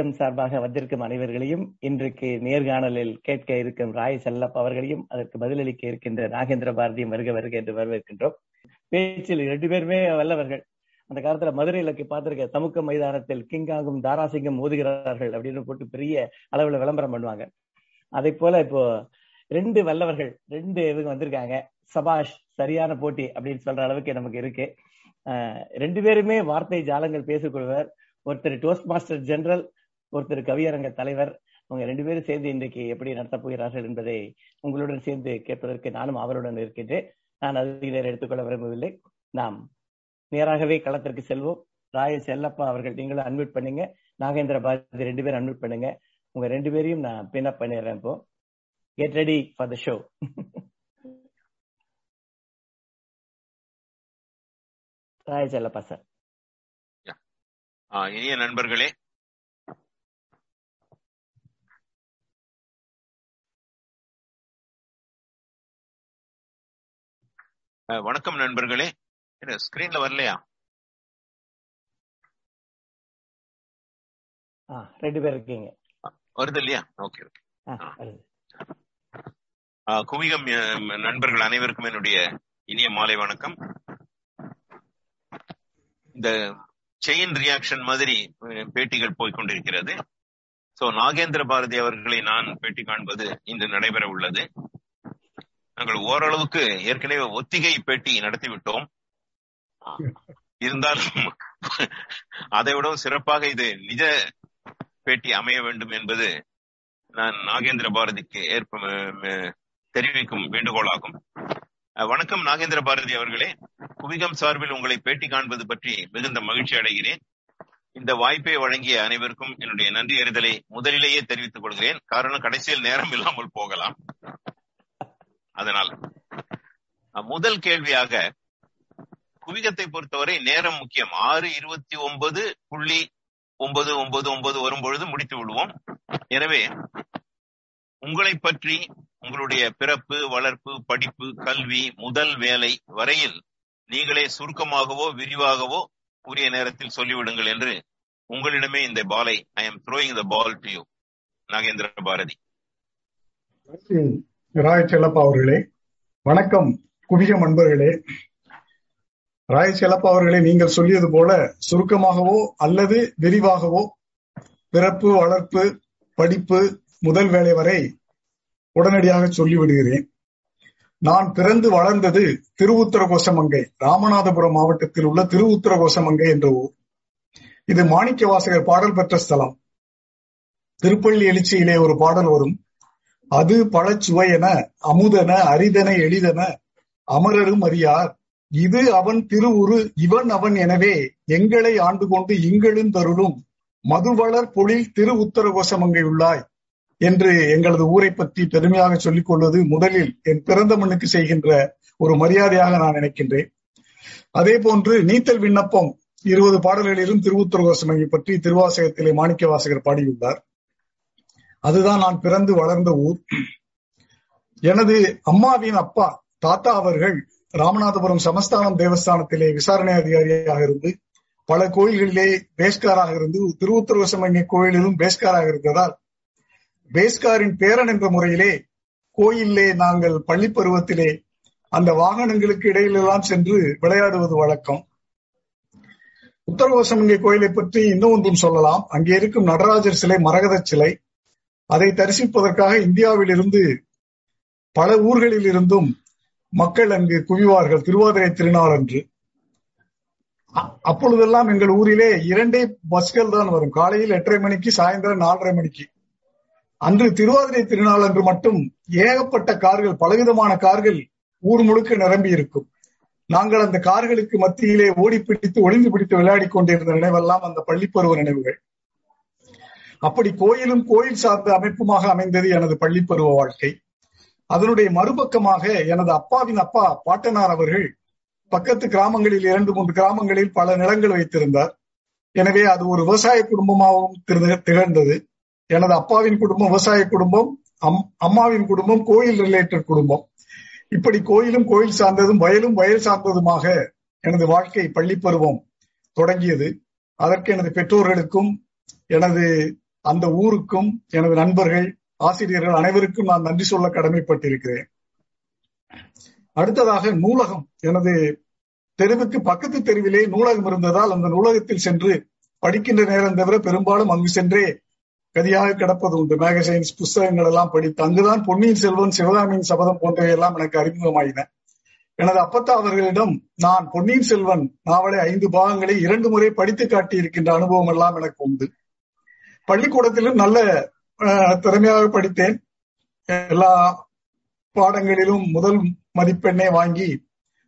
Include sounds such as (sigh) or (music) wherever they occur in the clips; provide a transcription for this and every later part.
குவியம் சார்பாக வந்திருக்கும் அனைவர்களையும் இன்றைக்கு நேர்காணலில் கேட்க இருக்கும் ராய் செல்லப் அவர்களையும் அதற்கு பதிலளிக்க இருக்கின்ற நாகேந்திர பாரதியும் வருக வருக என்று வரவேற்கின்றோம். பேச்சில் ரெண்டு பேருமே வல்லவர்கள். அந்த காலத்துல மதுரையில பார்த்திருக்க சமுக்க மைதானத்தில் கிங்காங்கும் தாராசிங்கம் மோதுகிறார்கள் அப்படின்னு போட்டு பெரிய அளவுல விளம்பரம் பண்ணுவாங்க. அதே போல இப்போ ரெண்டு வல்லவர்கள் ரெண்டு இவங்க வந்திருக்காங்க. சபாஷ் சரியான போட்டி அப்படின்னு சொல்ற அளவுக்கு நமக்கு இருக்கு. ரெண்டு பேருமே வார்த்தை ஜாலங்கள் பேசிக்கொள்வர். ஒருத்தர் டோஸ்ட் மாஸ்டர் ஜெனரல் ஒருத்தர் கவியரங்க தலைவர் அவங்க ரெண்டு பேரும் சேர்ந்து இன்றைக்கு எப்படி நடத்தப் போகிறார்கள் என்பதை உங்களுடன் சேர்ந்து கேட்பதற்கு நானும் அவருடன் இருக்கின்றேன். நான் அதிக நேரம் எடுத்துக்கொள்ள விரும்பவில்லை. நாம் நேராகவே களத்திற்கு செல்வோம். ராய செல்லப்பா அவர்கள் நீங்களும் அன்மிட் பண்ணுங்க. நாகேந்திர பாரதி ரெண்டு பேரும் அன்மிட் பண்ணுங்க. உங்க ரெண்டு பேரையும் நான் பின்அப் பண்ணிடுறேன் இப்போ. Get ready for the show Raya Chellappa sir இனிய நண்பர்களே வணக்கம் நண்பர்களே. ஸ்கிரீன்ல வரலையா? ரெண்டு பேர் இருக்கீங்க. வருது இல்லையா? Okay okay. குவிகம் நண்பர்கள் அனைவருக்கும் என்னுடைய இனிய மாலை வணக்கம். இந்த செயின் ரியாக்ஷன் மாதிரி பேட்டிகள் போய்கொண்டிருக்கிறது. சோ நாகேந்திர பாரதி அவர்களை நான் பேட்டி காண்பது இன்று நடைபெற உள்ளது நாங்கள் ஓரளவுக்கு ஏற்கனவே ஒத்திகை பேட்டி நடத்திவிட்டோம். இருந்தாலும் அதை விடவும் சிறப்பாக இது நிஜ பேட்டி அமைய வேண்டும் என்பது நான் நாகேந்திர பாரதிக்கு ஏற்ப தெரிவிக்கும் வேண்டுகோளாகும். வணக்கம் நாகேந்திர பாரதி அவர்களே. குவிகம் சார்பில் உங்களை பேட்டி காண்பது பற்றி மிகுந்த மகிழ்ச்சி அடைகிறேன். இந்த வாய்ப்பை வழங்கிய அனைவருக்கும் என்னுடைய நன்றி அறிதலை முதலிலேயே தெரிவித்துக் கொள்கிறேன். காரணம் கடைசியில் நேரம் இல்லாமல் போகலாம். அதனால் முதல் கேள்வியாக குவிகத்தை பொறுத்தவரை நேரம் முக்கியம். ஆறு இருபத்தி ஒன்பது புள்ளி ஒன்பது ஒன்பது ஒன்பது வரும்பொழுது முடித்து விடுவோம். எனவே உங்களை பற்றி உங்களுடைய பிறப்பு வளர்ப்பு படிப்பு கல்வி முதல் வேலை வரையில் நீங்களே சுருக்கமாகவோ விரிவாகவோ உரிய நேரத்தில் சொல்லிவிடுங்கள் என்று உங்களிடமே இந்த பாலை I am throwing the ball to you Nagendra Bharathi. Rai Chellappa அவர்களே வணக்கம் குவியம் அன்பர்களே. ராய் செல்லப்பா அவர்களே நீங்கள் சொல்லியது போல சுருக்கமாகவோ அல்லது விரிவாகவோ பிறப்பு வளர்ப்பு படிப்பு முதல் வேலை வரை உடனடியாக சொல்லிவிடுகிறேன். நான் பிறந்து வளர்ந்தது திருவுத்தர கோசமங்கை ராமநாதபுரம் மாவட்டத்தில் உள்ள திருவுத்தர கோசமங்கை என்ற ஊர். இது மாணிக்க வாசகர் பாடல் பெற்ற ஸ்தலம். திருப்பள்ளி எழுச்சியிலே ஒரு பாடல் வரும். அது பழச்சுவையென அமுதன அரிதன எளிதன அமரரும் அறியார். இது அவன் திருவுரு இவன் அவன் எனவே எங்களை ஆண்டு கொண்டு இங்களும் தருளும் மதுவளர் பொழில் திரு உத்தர உள்ளாய் என்று எங்களது ஊரை பற்றி பெருமையாக சொல்லிக் கொள்வது முதலில் என் பிறந்த மண்ணுக்கு செய்கின்ற ஒரு மரியாதையாக நான் நினைக்கின்றேன். அதே போன்று நீத்தல் விண்ணப்பம் இருபது பாடல்களிலும் திருவுத்தரகோசமங்கை பற்றி திருவாசகத்திலே மாணிக்க வாசகர் பாடியுள்ளார். அதுதான் நான் பிறந்து வளர்ந்த ஊர். எனது அம்மாவின் அப்பா தாத்தா அவர்கள் ராமநாதபுரம் சமஸ்தானம் தேவஸ்தானத்திலே விசாரணை அதிகாரியாக இருந்து பல கோயில்களிலே பேஸ்காராக இருந்து திருவுத்தரவசமங்கை கோயிலிலும் பேஸ்காராக இருந்ததால் பேஸ்காரின் பேரன் என்ற முறையிலே கோயிலே நாங்கள் பள்ளி பருவத்திலே அந்த வாகனங்களுக்கு இடையிலெல்லாம் சென்று விளையாடுவது வழக்கம். உத்தரவசமங்கை கோயிலை பற்றி இன்னும் ஒன்றும் சொல்லலாம். அங்கே இருக்கும் நடராஜர் சிலை மரகத சிலை அதை தரிசிப்பதற்காக இந்தியாவில் இருந்து பல ஊர்களில் இருந்தும் மக்கள் அங்கு குவிவார்கள் திருவாதிரை திருநாள் அன்று. அப்பொழுதெல்லாம் எங்கள் ஊரிலே இரண்டே பஸ்கள் தான் வரும். காலையில் எட்டரை மணிக்கு சாயந்தரம் நாலரை மணிக்கு. அன்று திருவாதிரை திருநாள் அன்று மட்டும் ஏகப்பட்ட கார்கள் பலவிதமான கார்கள் ஊர் முழுக்க நிரம்பி இருக்கும். நாங்கள் அந்த கார்களுக்கு மத்தியிலே ஓடி பிடித்து ஒளிந்து பிடித்து விளையாடி கொண்டிருந்த நினைவெல்லாம் அந்த பள்ளிப்பருவ நினைவுகள். அப்படி கோயிலும் கோயில் சார்ந்த அமைப்புமாக அமைந்தது எனது பள்ளிப்பருவ வாழ்க்கை. அதனுடைய மறுபக்கமாக எனது அப்பாவின் அப்பா பாட்டனார் அவர்கள் பக்கத்து கிராமங்களில் இரண்டு மூன்று கிராமங்களில் பல நிலங்கள் வைத்திருந்தார். எனவே அது ஒரு விவசாய குடும்பமாகவும் திகழ்ந்தது. எனது அப்பாவின் குடும்பம் விவசாய குடும்பம் அம்மாவின் குடும்பம் கோயில் ரிலேட்டட் குடும்பம். இப்படி கோயிலும் கோயில் சார்ந்ததும் வயலும் வயல் சார்ந்ததுமாக எனது வாழ்க்கை பள்ளி பருவம் தொடங்கியது. அதற்கு எனது பெற்றோர்களுக்கும் எனது அந்த ஊருக்கும் எனது நண்பர்கள் ஆசிரியர்கள் அனைவருக்கும் நான் நன்றி சொல்ல கடமைப்பட்டிருக்கிறேன். அடுத்ததாக நூலகம். எனது தெருவுக்கு பக்கத்து தெருவிலே நூலகம் இருந்ததால் அந்த நூலகத்தில் சென்று படிக்கின்ற நேரம் தவிர பெரும்பாலும் அங்கு சென்றே கதியாக கிடப்பது உண்டு. மேகசைன்ஸ் புஸ்தகங்கள் எல்லாம் படித்து அங்குதான் பொன்னியின் செல்வன் சிவகாமியின் சபதம் போன்றவை எல்லாம் எனக்கு அறிமுகமாயின. எனது அப்பத்தா அவர்களிடம் நான் பொன்னியின் செல்வன் நாவலை ஐந்து பாகங்களை இரண்டு முறை படித்து காட்டி இருக்கின்ற அனுபவம் எல்லாம் எனக்கு உண்டு. பள்ளிக்கூடத்திலும் நல்ல திறமையாக படித்தேன். எல்லா பாடங்களிலும் முதல் மதிப்பெண்ணை வாங்கி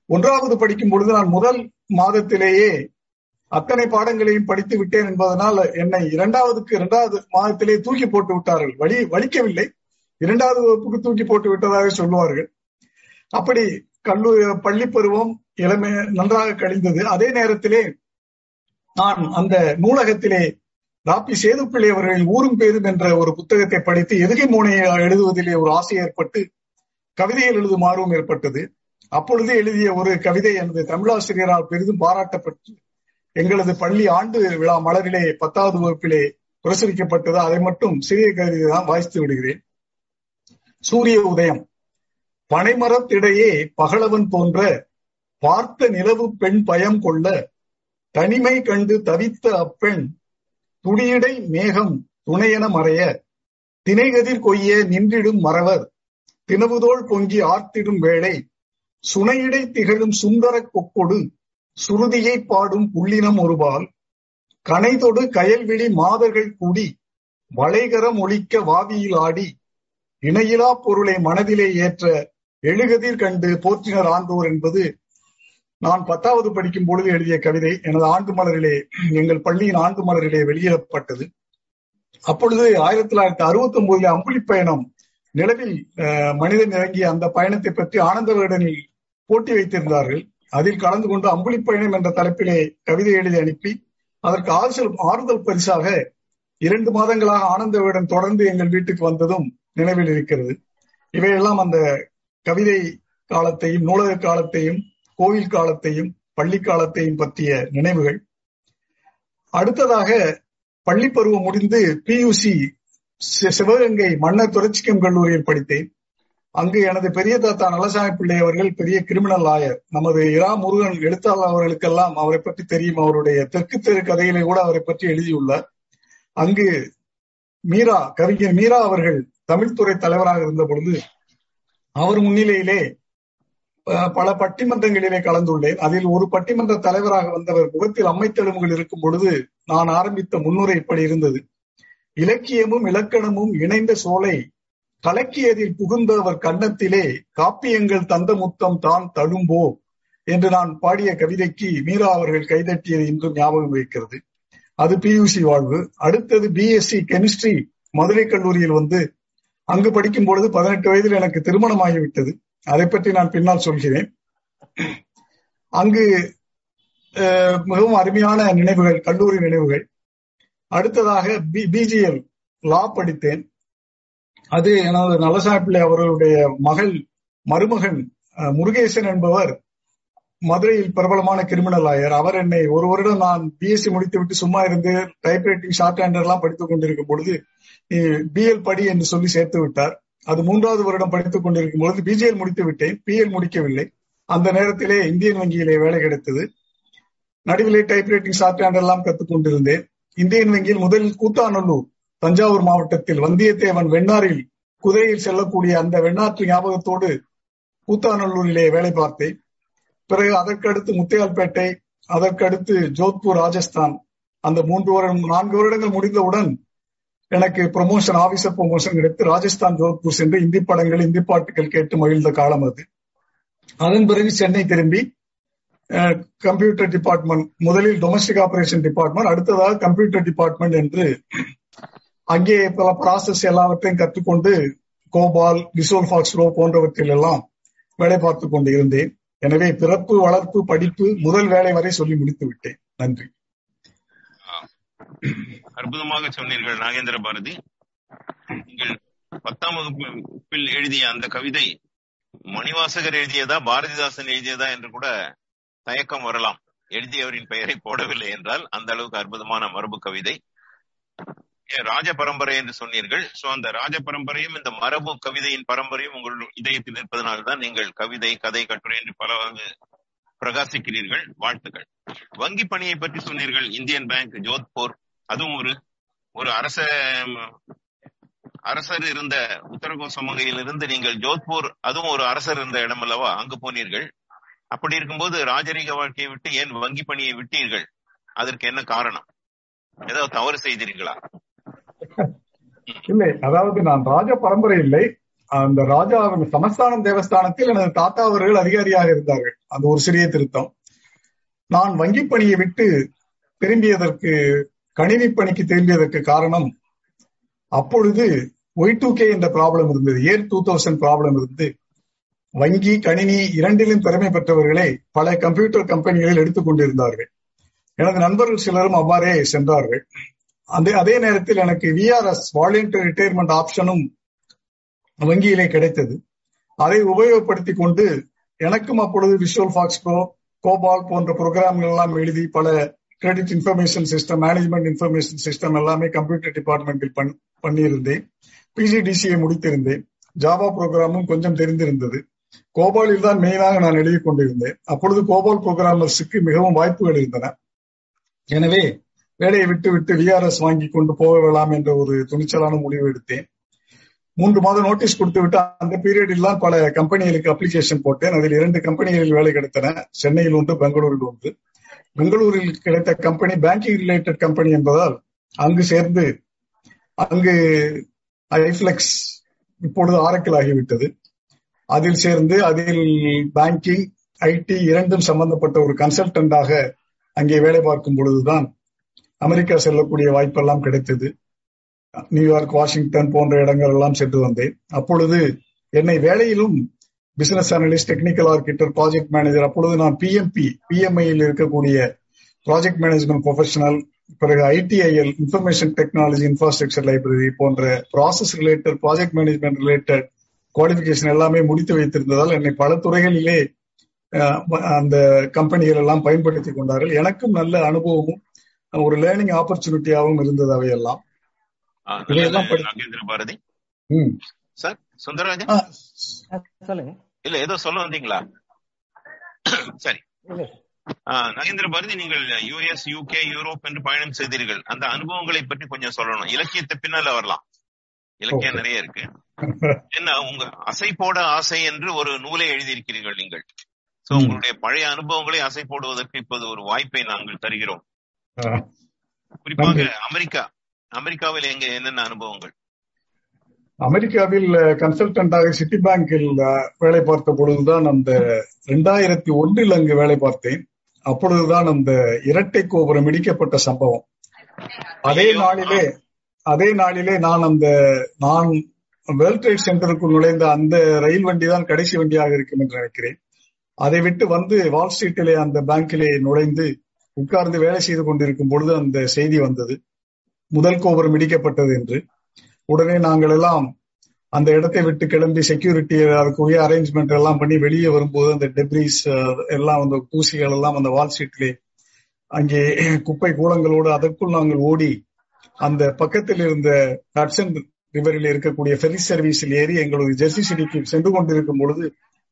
ஒன்றாவது படிக்கும் பொழுது நான் முதல் மாதத்திலேயே அத்தனை பாடங்களையும் படித்து விட்டேன் என்பதனால் என்னை இரண்டாவதுக்கு இரண்டாவது மாதத்திலே தூக்கி போட்டு விட்டார்கள். வழி வலிக்கவில்லை. இரண்டாவது வகுப்புக்கு தூக்கி போட்டு விட்டதாக சொல்லுவார்கள். அப்படி கல்லூரி பள்ளி பருவம் இளமை நன்றாக கழிந்தது. அதே நேரத்திலே நான் அந்த நூலகத்திலே ராப்பி சேதுப்பிள்ளை அவர்கள் ஊரும் பேரும் என்ற ஒரு புத்தகத்தை படித்து எதுகை மூனையை எழுதுவதிலே ஒரு ஆசை ஏற்பட்டு கவிதைகள் எழுதும் ஆர்வம் ஏற்பட்டது. அப்பொழுது எழுதிய ஒரு கவிதை எனது தமிழாசிரியரால் பெரிதும் பாராட்டப்பட்டு எங்களது பள்ளி ஆண்டு விழா மலரிலே பத்தாவது வகுப்பிலே பிரசுரிக்கப்பட்டது. அதை மட்டும் சிறிய கவிதை தான் வாசித்து விடுகிறேன். சூரிய உதயம். பனைமரத்திடையே பகலவன் போன்ற பார்த்த நிலவு பெண் பயம் கொள்ள தனிமை கண்டு தவித்த அப்பெண் துணியடை மேகம் துணையென மறைய திணைகதிர் கொய்ய நின்றிடும் மறவர் தினவுதோள் பொங்கி ஆர்த்திடும் வேளை சுனையிடை திகழும் சுந்தர கொக்கொடு சுருதியை பாடும் புள்ளினம் ஒருபால் கனைதொடு கயல்விழி மாதர்கள் கூடி வளைகரம் ஒழிக்க வாவியில் ஆடி இணையிலா பொருளை மனதிலே ஏற்ற எழுகதிர் கண்டு போற்றினர் ஆண்டோர் என்பது நான் பத்தாவது படிக்கும் பொழுது எழுதிய கவிதை எனது ஆண்டு மலரிலே எங்கள் பள்ளியின் ஆண்டு மலரிலே வெளியிடப்பட்டது. அப்பொழுது ஆயிரத்தி தொள்ளாயிரத்தி அறுபத்தி ஒன்பதுல அம்புலி பயணம் நிலவில் மனிதன் இறங்கிய அந்த பயணத்தை பற்றி ஆனந்தவரிடனில் போட்டி வைத்திருந்தார்கள். அதில் கலந்து கொண்டு அம்புலி பயணம் என்ற தலைப்பிலே கவிதை எழுதி அனுப்பி அதற்கு ஆறுதல் ஆறுதல் பரிசாக இரண்டு மாதங்களாக ஆனந்தவிடம் தொடர்ந்து எங்கள் வீட்டுக்கு வந்ததும் நினைவில் இருக்கிறது. இவையெல்லாம் அந்த கவிதை காலத்தையும் நூலக காலத்தையும் கோவில் காலத்தையும் பள்ளி காலத்தையும் பற்றிய நினைவுகள். அடுத்ததாக பள்ளி பருவம் முடிந்து பியூசி சிவகங்கை மன்னர் துறைச்சிக்கம் கல்லூரியில் படித்தேன். அங்கு எனது பெரிய தாத்தா நலசாமி பிள்ளை அவர்கள் பெரிய கிரிமினல் லாயர். நமது இரா முருகன் எழுத்தாளர் அவர்களுக்கெல்லாம் அவரை பற்றி தெரியும். அவருடைய தெற்கு தெரு கதையிலே கூட அவரை பற்றி எழுதியுள்ளார். அங்கு மீரா கவிஞர் மீரா அவர்கள் தமிழ்துறை தலைவராக இருந்த பொழுது அவர் முன்னிலையிலே பல பட்டிமன்றங்களிலே கலந்துள்ளேன். அதில் ஒரு பட்டிமன்ற தலைவராக வந்தவர் முகத்தில் அம்மைத்தெழும்புகள் இருக்கும் பொழுது நான் ஆரம்பித்த முன்னுரை இப்படி இருந்தது. இலக்கியமும் இலக்கணமும் இணைந்த சோலை கலக்கியதில் புகுந்த அவர் கன்னத்திலே காப்பியங்கள் தந்த முத்தம் தான் தழும்போ என்று நான் பாடிய கவிதைக்கு மீரா அவர்கள் கைதட்டியது இன்றும் ஞாபகம் வைக்கிறது அது பியூசி வாழ்வு. அடுத்தது பிஎஸ்சி கெமிஸ்ட்ரி மதுரை கல்லூரியில் வந்து அங்கு படிக்கும் பொழுது பதினெட்டு வயதில் எனக்கு திருமணமாகிவிட்டது. அதை பற்றி நான் பின்னால் சொல்கிறேன். அங்கு மிகவும் அருமையான நினைவுகள் கல்லூரி நினைவுகள். அடுத்ததாக பி பிஜிஎல் லா படித்தேன். அது எனது நலசாப்பிள்ளை அவர்களுடைய மகள் மருமகன் முருகேசன் என்பவர் மதுரையில் பிரபலமான கிரிமினல் ஆயர் அவர் என்னை ஒரு வருடம் நான் பிஎஸ்சி முடித்து விட்டு சும்மா இருந்து டைப்ரைட்டிங் ஷார்ட் ஹேண்டர் எல்லாம் படித்துக் கொண்டிருக்கும் பொழுது பிஎல் படி என்று சொல்லி சேர்த்து விட்டார். அது மூன்றாவது வருடம் படித்துக் கொண்டிருக்கும் பொழுது பிஜிஎல் முடித்து விட்டேன். பிஎல் முடிக்கவில்லை. அந்த நேரத்திலே இந்தியன் வங்கியிலே வேலை கிடைத்தது. நடுவிலே டைப்ரைட்டிங் ஷார்ட் எல்லாம் கற்றுக்கொண்டிருந்தேன் இந்தியன் வங்கியில் முதலில் கூத்தாநல்லூர் தஞ்சாவூர் மாவட்டத்தில் வந்தியத்தேவன் வெண்ணாரில் குதிரையில் செல்லக்கூடிய அந்த வெண்ணாற்று ஞாபகத்தோடு கூத்தாநல்லூரிலே வேலை பார்த்தேன். பிறகு அதற்கடுத்து முத்தையால்பேட்டை அதற்கடுத்து ஜோத்பூர் ராஜஸ்தான். அந்த மூன்று வருடம் நான்கு வருடங்கள் முடிந்தவுடன் எனக்கு ப்ரொமோஷன் ஆபீசர் ப்ரொமோஷன் கிடைத்து ராஜஸ்தான் ஜோத்பூர் சென்று இந்தி படங்கள் இந்தி பாட்டுகள் கேட்டு மகிழ்ந்த காலம் அது. அதன் பிறகு சென்னை திரும்பி கம்ப்யூட்டர் டிபார்ட்மெண்ட் முதலில் டொமஸ்டிக் ஆபரேஷன் டிபார்ட்மெண்ட் அடுத்ததாக கம்ப்யூட்டர் டிபார்ட்மெண்ட் என்று அங்கே பல ப்ராசஸ் எல்லாவற்றையும் கற்றுக்கொண்டு கோபால் விசோல் ஃபாக்ஸ் போன்றவற்றில் எல்லாம் வேலை பார்த்து கொண்டு இருந்தேன் எனவே பிறப்பு வளர்ப்பு படிப்பு முதல் வேலை வரை சொல்லி முடித்து விட்டேன் நன்றி. அற்புதமாக சொன்னீர்கள் நாகேந்திர பாரதி. நீங்கள் பத்தாம் வகுப்பில் எழுதிய அந்த கவிதை மணிவாசகர் எழுதியதா பாரதிதாசன் எழுதியதா என்று கூட தயக்கம் வரலாம். எழுதியவரின் பெயரை போடவில்லை என்றால் அந்த அளவுக்கு அற்புதமான மரபு கவிதை. ராஜ பரம்பரை என்று சொன்னீர்கள். சோ அந்த ராஜ பரம்பரையும் இந்த மரபு கவிதையின் பரம்பரையும் உங்கள் இதயத்தில் இருப்பதனால்தான் நீங்கள் கவிதை கதை கட்டுரை என்று பல பிரகாசிக்கிறீர்கள் வாழ்த்துக்கள். வங்கி பணியை பற்றி சொன்னீர்கள் இந்தியன் பேங்க் ஜோத்பூர். அதுவும் ஒரு ஒரு அரச அரசர் இருந்த உத்தரகோசமங்கையில் இருந்து நீங்கள் ஜோத்பூர் அதுவும் ஒரு அரசர் இருந்த இடம் அல்லவா அங்கு போனீர்கள். அப்படி இருக்கும்போது ராஜரீக வாழ்க்கையை விட்டு ஏன் வங்கி பணியை விட்டீர்கள்? அதற்கு என்ன காரணம்? ஏதாவது தவறு செய்தீர்களா? இல்லை அதாவது நான் ராஜ பரம்பரை இல்லை. அந்த ராஜா சமஸ்தானம் தேவஸ்தானத்தில் எனது தாத்தா அவர்கள் அதிகாரியாக இருந்தார்கள். அந்த ஒரு சிறிய திருத்தம். நான் வங்கி பணியை விட்டு திரும்பியதற்கு கணினி பணிக்கு திரும்பியதற்கு காரணம் அப்பொழுது ஒய் டூ கே என்ற ப்ராப்ளம் இருந்தது. ஏர் டூ தௌசண்ட் ப்ராப்ளம் இருந்து வங்கி கணினி இரண்டிலும் திறமை பெற்றவர்களை பல கம்ப்யூட்டர் கம்பெனிகளில் எடுத்துக் கொண்டிருந்தார்கள். எனது நண்பர்கள் சிலரும் அவ்வாறே சென்றார்கள். அந்த அதே நேரத்தில் எனக்கு விஆர்எஸ் வாலண்டியர் ரிட்டையர்மெண்ட் ஆப்ஷனும் வங்கியிலே கிடைத்தது. அதை உபயோகப்படுத்திக் கொண்டு எனக்கும் அப்பொழுது விஷுவல் ஃபாக்ஸ் ப்ரோ கோபால் போன்ற ப்ரோக்ராம்கள் எல்லாம் எழுதி பல credit information system management information system எல்லாமே கம்ப்யூட்டர் டிபார்ட்மெண்டில் பண்ணியிருந்தேன். பிஜிடிசியை முடித்திருந்தேன். ஜாவா ப்ரோக்ராமும் கொஞ்சம் தெரிந்திருந்தது. கோபாலில் தான் மெயினாக நான் எழுதி கொண்டிருந்தேன். அப்பொழுது கோபால் ப்ரோக்ராமர்ஸுக்கு மிகவும் வாய்ப்புகள் இருந்தன. எனவே வேலையை விட்டு விட்டு விஆர்எஸ் வாங்கி கொண்டு போக வேண்டாம் என்ற ஒரு துணிச்சலான முடிவு எடுத்தேன். மூன்று மாதம் நோட்டீஸ் கொடுத்து விட்டு அந்த பீரியடில் பல கம்பெனிகளுக்கு அப்ளிகேஷன் போட்டேன். அதில் இரண்டு கம்பெனிகளில் வேலை கிடைத்தன. சென்னையில் ஒன்று பெங்களூரில் ஒன்று பெங்களூரில் கிடைத்த கம்பெனி பேங்கிங் ரிலேட்டட் கம்பெனி என்பதால் அங்கு சேர்ந்து அங்கு ஐஃபிளெக்ஸ் இப்பொழுது ஆரக்கில் ஆகிவிட்டது. அதில் சேர்ந்து அதில் பேங்கிங் ஐடி இரண்டும் சம்பந்தப்பட்ட ஒரு கன்சல்டன்டாக அங்கே வேலை பார்க்கும் பொழுதுதான் அமெரிக்கா செல்லக்கூடிய வாய்ப்பெல்லாம் கிடைத்தது. நியூயார்க் வாஷிங்டன் போன்ற இடங்கள் எல்லாம் சென்று வந்தேன். அப்பொழுது என்னை வேலையிலும் business analyst technical architect project manager அப்பொழுது நான் பிஎம்பி பிஎம்ஐயில் இருக்கக்கூடிய ப்ராஜெக்ட் மேனேஜ்மெண்ட் ப்ரொஃபஷனல் பிறகு ITIL information technology infrastructure library போன்ற process related project management related qualification எல்லாமே முடித்து வைத்திருந்ததால் என்னை பல துறைகளிலே அந்த கம்பெனிகள் எல்லாம் பயன்படுத்தி கொண்டார்கள். எனக்கும் நல்ல அனுபவமும் ஒரு லேர்னிங் ஆப்பர்ச்சுனிட்டியாகவும் இருந்தது அவையெல்லாம். நாகேந்திர பாரதி. சார் சுந்தரராஜன்? சொல்லுங்க. இல்ல ஏதோ சொல்ல வந்தீங்களா? சரி. நகேந்திர பாரதி நீங்கள் யுஎஸ் யூகே யூரோப் என்று பயணம் செய்தீர்கள். அந்த அனுபவங்களை பற்றி கொஞ்சம் சொல்லணும். இலக்கியத்தை பின்னால வரலாம் இலக்கியம் நிறைய இருக்கு. என்ன உங்க அசை போட ஆசை என்று ஒரு நூலை எழுதியிருக்கிறீர்கள் நீங்கள். சோ உங்களுடைய பழைய அனுபவங்களை அசை போடுவதற்கு இப்போது ஒரு வாய்ப்பை நாங்கள் தருகிறோம். குறிப்பாக அமெரிக்கா. அமெரிக்காவில் எங்க என்னென்ன அனுபவங்கள்? அமெரிக்காவில் கன்சல்டன்டாக சிட்டி பேங்கில் வேலை பார்த்த பொழுதுதான் அந்த ரெண்டாயிரத்தி ஒன்றில் அங்கு வேலை பார்த்தேன். அப்பொழுதுதான் அந்த இரட்டை கோபுரம் இடிக்கப்பட்ட சம்பவம். அதே நாளிலே அதே நாளிலே நான் அந்த நான் வேர்ல்ட் ட்ரேட் சென்டருக்குள் நுழைந்த அந்த ரயில் வண்டி தான் கடைசி வண்டியாக இருக்கும் என்று நினைக்கிறேன். அதை விட்டு வந்து வால் ஸ்ட்ரீட்டிலே அந்த பேங்கிலே நுழைந்து உட்கார்ந்து வேலை செய்து கொண்டிருக்கும் பொழுது அந்த செய்தி வந்தது. முதல் கோபுரம் இடிக்கப்பட்டது என்று. உடனே நாங்கள் எல்லாம் அந்த இடத்தை விட்டு கிளம்பி செக்யூரிட்டி அதுக்குரிய அரேஞ்ச்மெண்ட் எல்லாம் பண்ணி வெளியே வரும்போது அந்த டெப்ரிஸ் எல்லாம் அந்த பூசிகள் எல்லாம் அந்த வால் ஸ்ட்ரீட்லே அங்கே குப்பை கூலங்களோடு அதற்குள் நாங்கள் ஓடி அந்த பக்கத்தில் இருந்த ஹட்சன் ரிவரில் இருக்கக்கூடிய ஃபெரி சர்வீஸில் ஏறி எங்களது ஜெர்சி சிட்டிக்கு சென்று கொண்டிருக்கும் பொழுது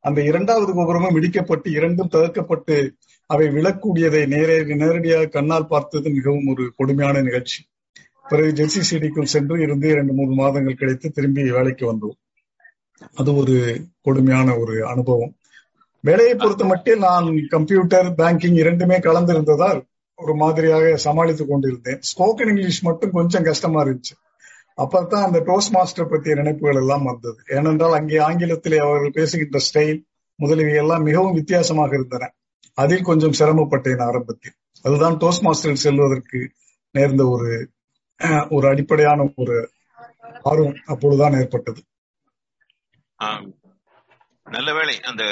அந்த இரண்டாவது கோபுரமும் இடிக்கப்பட்டு இரண்டும் தவிர்க்கப்பட்டு அவை விழக்கூடியதை நேரே நேரடியாக கண்ணால் பார்த்தது மிகவும் ஒரு கொடுமையான நிகழ்ச்சி. பிறகு ஜெர்சிசிடிக்குள் சென்று இருந்து இரண்டு மூன்று மாதங்கள் கிடைத்து திரும்பி வேலைக்கு வந்தோம். அது ஒரு கொடுமையான ஒரு அனுபவம். வேலையை பொறுத்த மட்டும் நான் கம்ப்யூட்டர் பேங்கிங் இரண்டுமே கலந்திருந்ததால் ஒரு மாதிரியாக சமாளித்துக் கொண்டிருந்தேன். ஸ்போக்கன் இங்கிலீஷ் மட்டும் கொஞ்சம் கஷ்டமா இருந்துச்சு. அப்பதான் அந்த டோஸ்ட் மாஸ்டர் பற்றிய நினைப்புகள் எல்லாம் வந்தது. ஏனென்றால் அங்கே ஆங்கிலத்திலே அவர்கள் பேசுகின்ற ஸ்டைல் முதலியவை எல்லாம் மிகவும் வித்தியாசமாக இருந்தன. அதில் கொஞ்சம் சிரமப்பட்டேன் ஆரம்பத்தில். அதுதான் டோஸ்ட் மாஸ்டரில் செல்வதற்கு நேர்ந்த ஒரு (clears throat) ஒரு அடிப்படையான ஒரு ஆர்வம் அப்பொழுதுதான் ஏற்பட்டது. நல்ல வேலை அந்த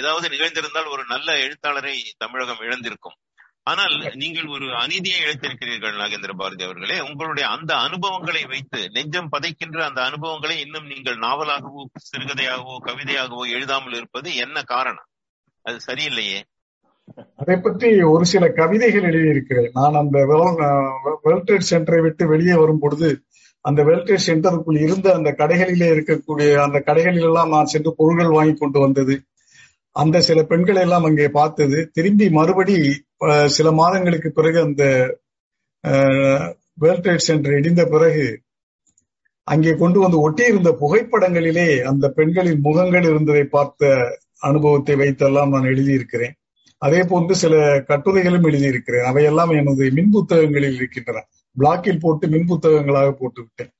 ஏதாவது நிகழ்ந்திருந்தால் ஒரு நல்ல எழுத்தாளரை தமிழகம் இழந்திருக்கும். ஆனால் நீங்கள் ஒரு அநீதியை இழைத்திருக்கிறீர்கள் நாகேந்திர பாரதி அவர்களே. உங்களுடைய அந்த அனுபவங்களை வைத்து நெஞ்சம் பதைக்கின்ற அந்த அனுபவங்களை இன்னும் நீங்கள் நாவலாகவோ சிறுகதையாகவோ கவிதையாகவோ எழுதாமல் இருப்பது என்ன காரணம்? அது சரியில்லையே. அதை பற்றி ஒரு சில கவிதைகள் எழுதியிருக்கிறேன். நான் அந்த வேர்ல்ட் சென்டரை விட்டு வெளியே வரும் பொழுது அந்த வேர்ல்ட் சென்டருக்குள் இருந்த அந்த கடைகளிலே இருக்கக்கூடிய அந்த கடைகளில் எல்லாம் நான் சென்று பொருள்கள் வாங்கி கொண்டு வந்தது. அந்த சில பெண்களை எல்லாம் அங்கே பார்த்தது. திரும்பி மறுபடி சில மாதங்களுக்கு பிறகு அந்த வேர்ல்ட் சென்டர் இடிந்த பிறகு அங்கே கொண்டு வந்து ஒட்டியிருந்த புகைப்படங்களிலே அந்த பெண்களின் முகங்கள் இருந்ததை பார்த்த அனுபவத்தை வைத்தெல்லாம் நான் எழுதியிருக்கிறேன். அதே போன்று சில கட்டுரைகளும் எழுதியிருக்கிறேன். அவையெல்லாம் எனது மின் புத்தகங்களில் இருக்கின்றன. பிளாக்கில் போட்டு மின் புத்தகங்களாக போட்டு விட்டேன்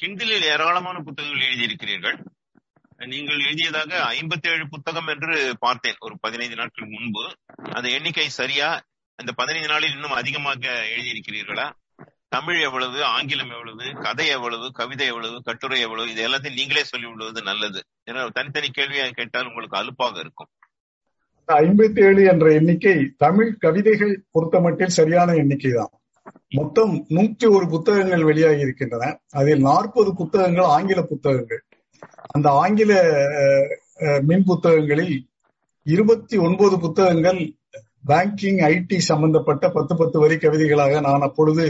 கிண்டிலில் ஏராளமான புத்தகங்கள் எழுதியிருக்கிறீர்கள். நீங்கள் எழுதியதாக ஐம்பத்தி ஏழு புத்தகம் என்று பார்த்தேன் ஒரு பதினைந்து நாட்கள் முன்பு. அந்த எண்ணிக்கை சரியா? அந்த பதினைந்து நாளில் இன்னும் அதிகமாக எழுதியிருக்கிறீர்களா? தமிழ் எவ்வளவு ஆங்கிலம் எவ்வளவு கதை எவ்வளவு கவிதை எவ்வளவு கட்டுரை எவ்வளவு இது எல்லாத்தையும் நீங்களே சொல்லி விடுவது நல்லது. ஏன்னா தனித்தனி கேள்வியாக கேட்டால் உங்களுக்கு அலுப்பாக இருக்கும். ஐம்பத்தி ஏழு என்ற எண்ணிக்கை தமிழ் கவிதைகள் பொறுத்தமட்டில் சரியான எண்ணிக்கை தான். மொத்தம் நூற்றி ஒரு புத்தகங்கள் வெளியாகி இருக்கின்றன. அதில் நாற்பது புத்தகங்கள் ஆங்கில புத்தகங்கள். அந்த ஆங்கில மின் புத்தகங்களில் இருபத்தி ஒன்பது புத்தகங்கள் பேங்கிங் ஐடி சம்பந்தப்பட்ட பத்து பத்து வரி கவிதைகளாக நான் அப்பொழுது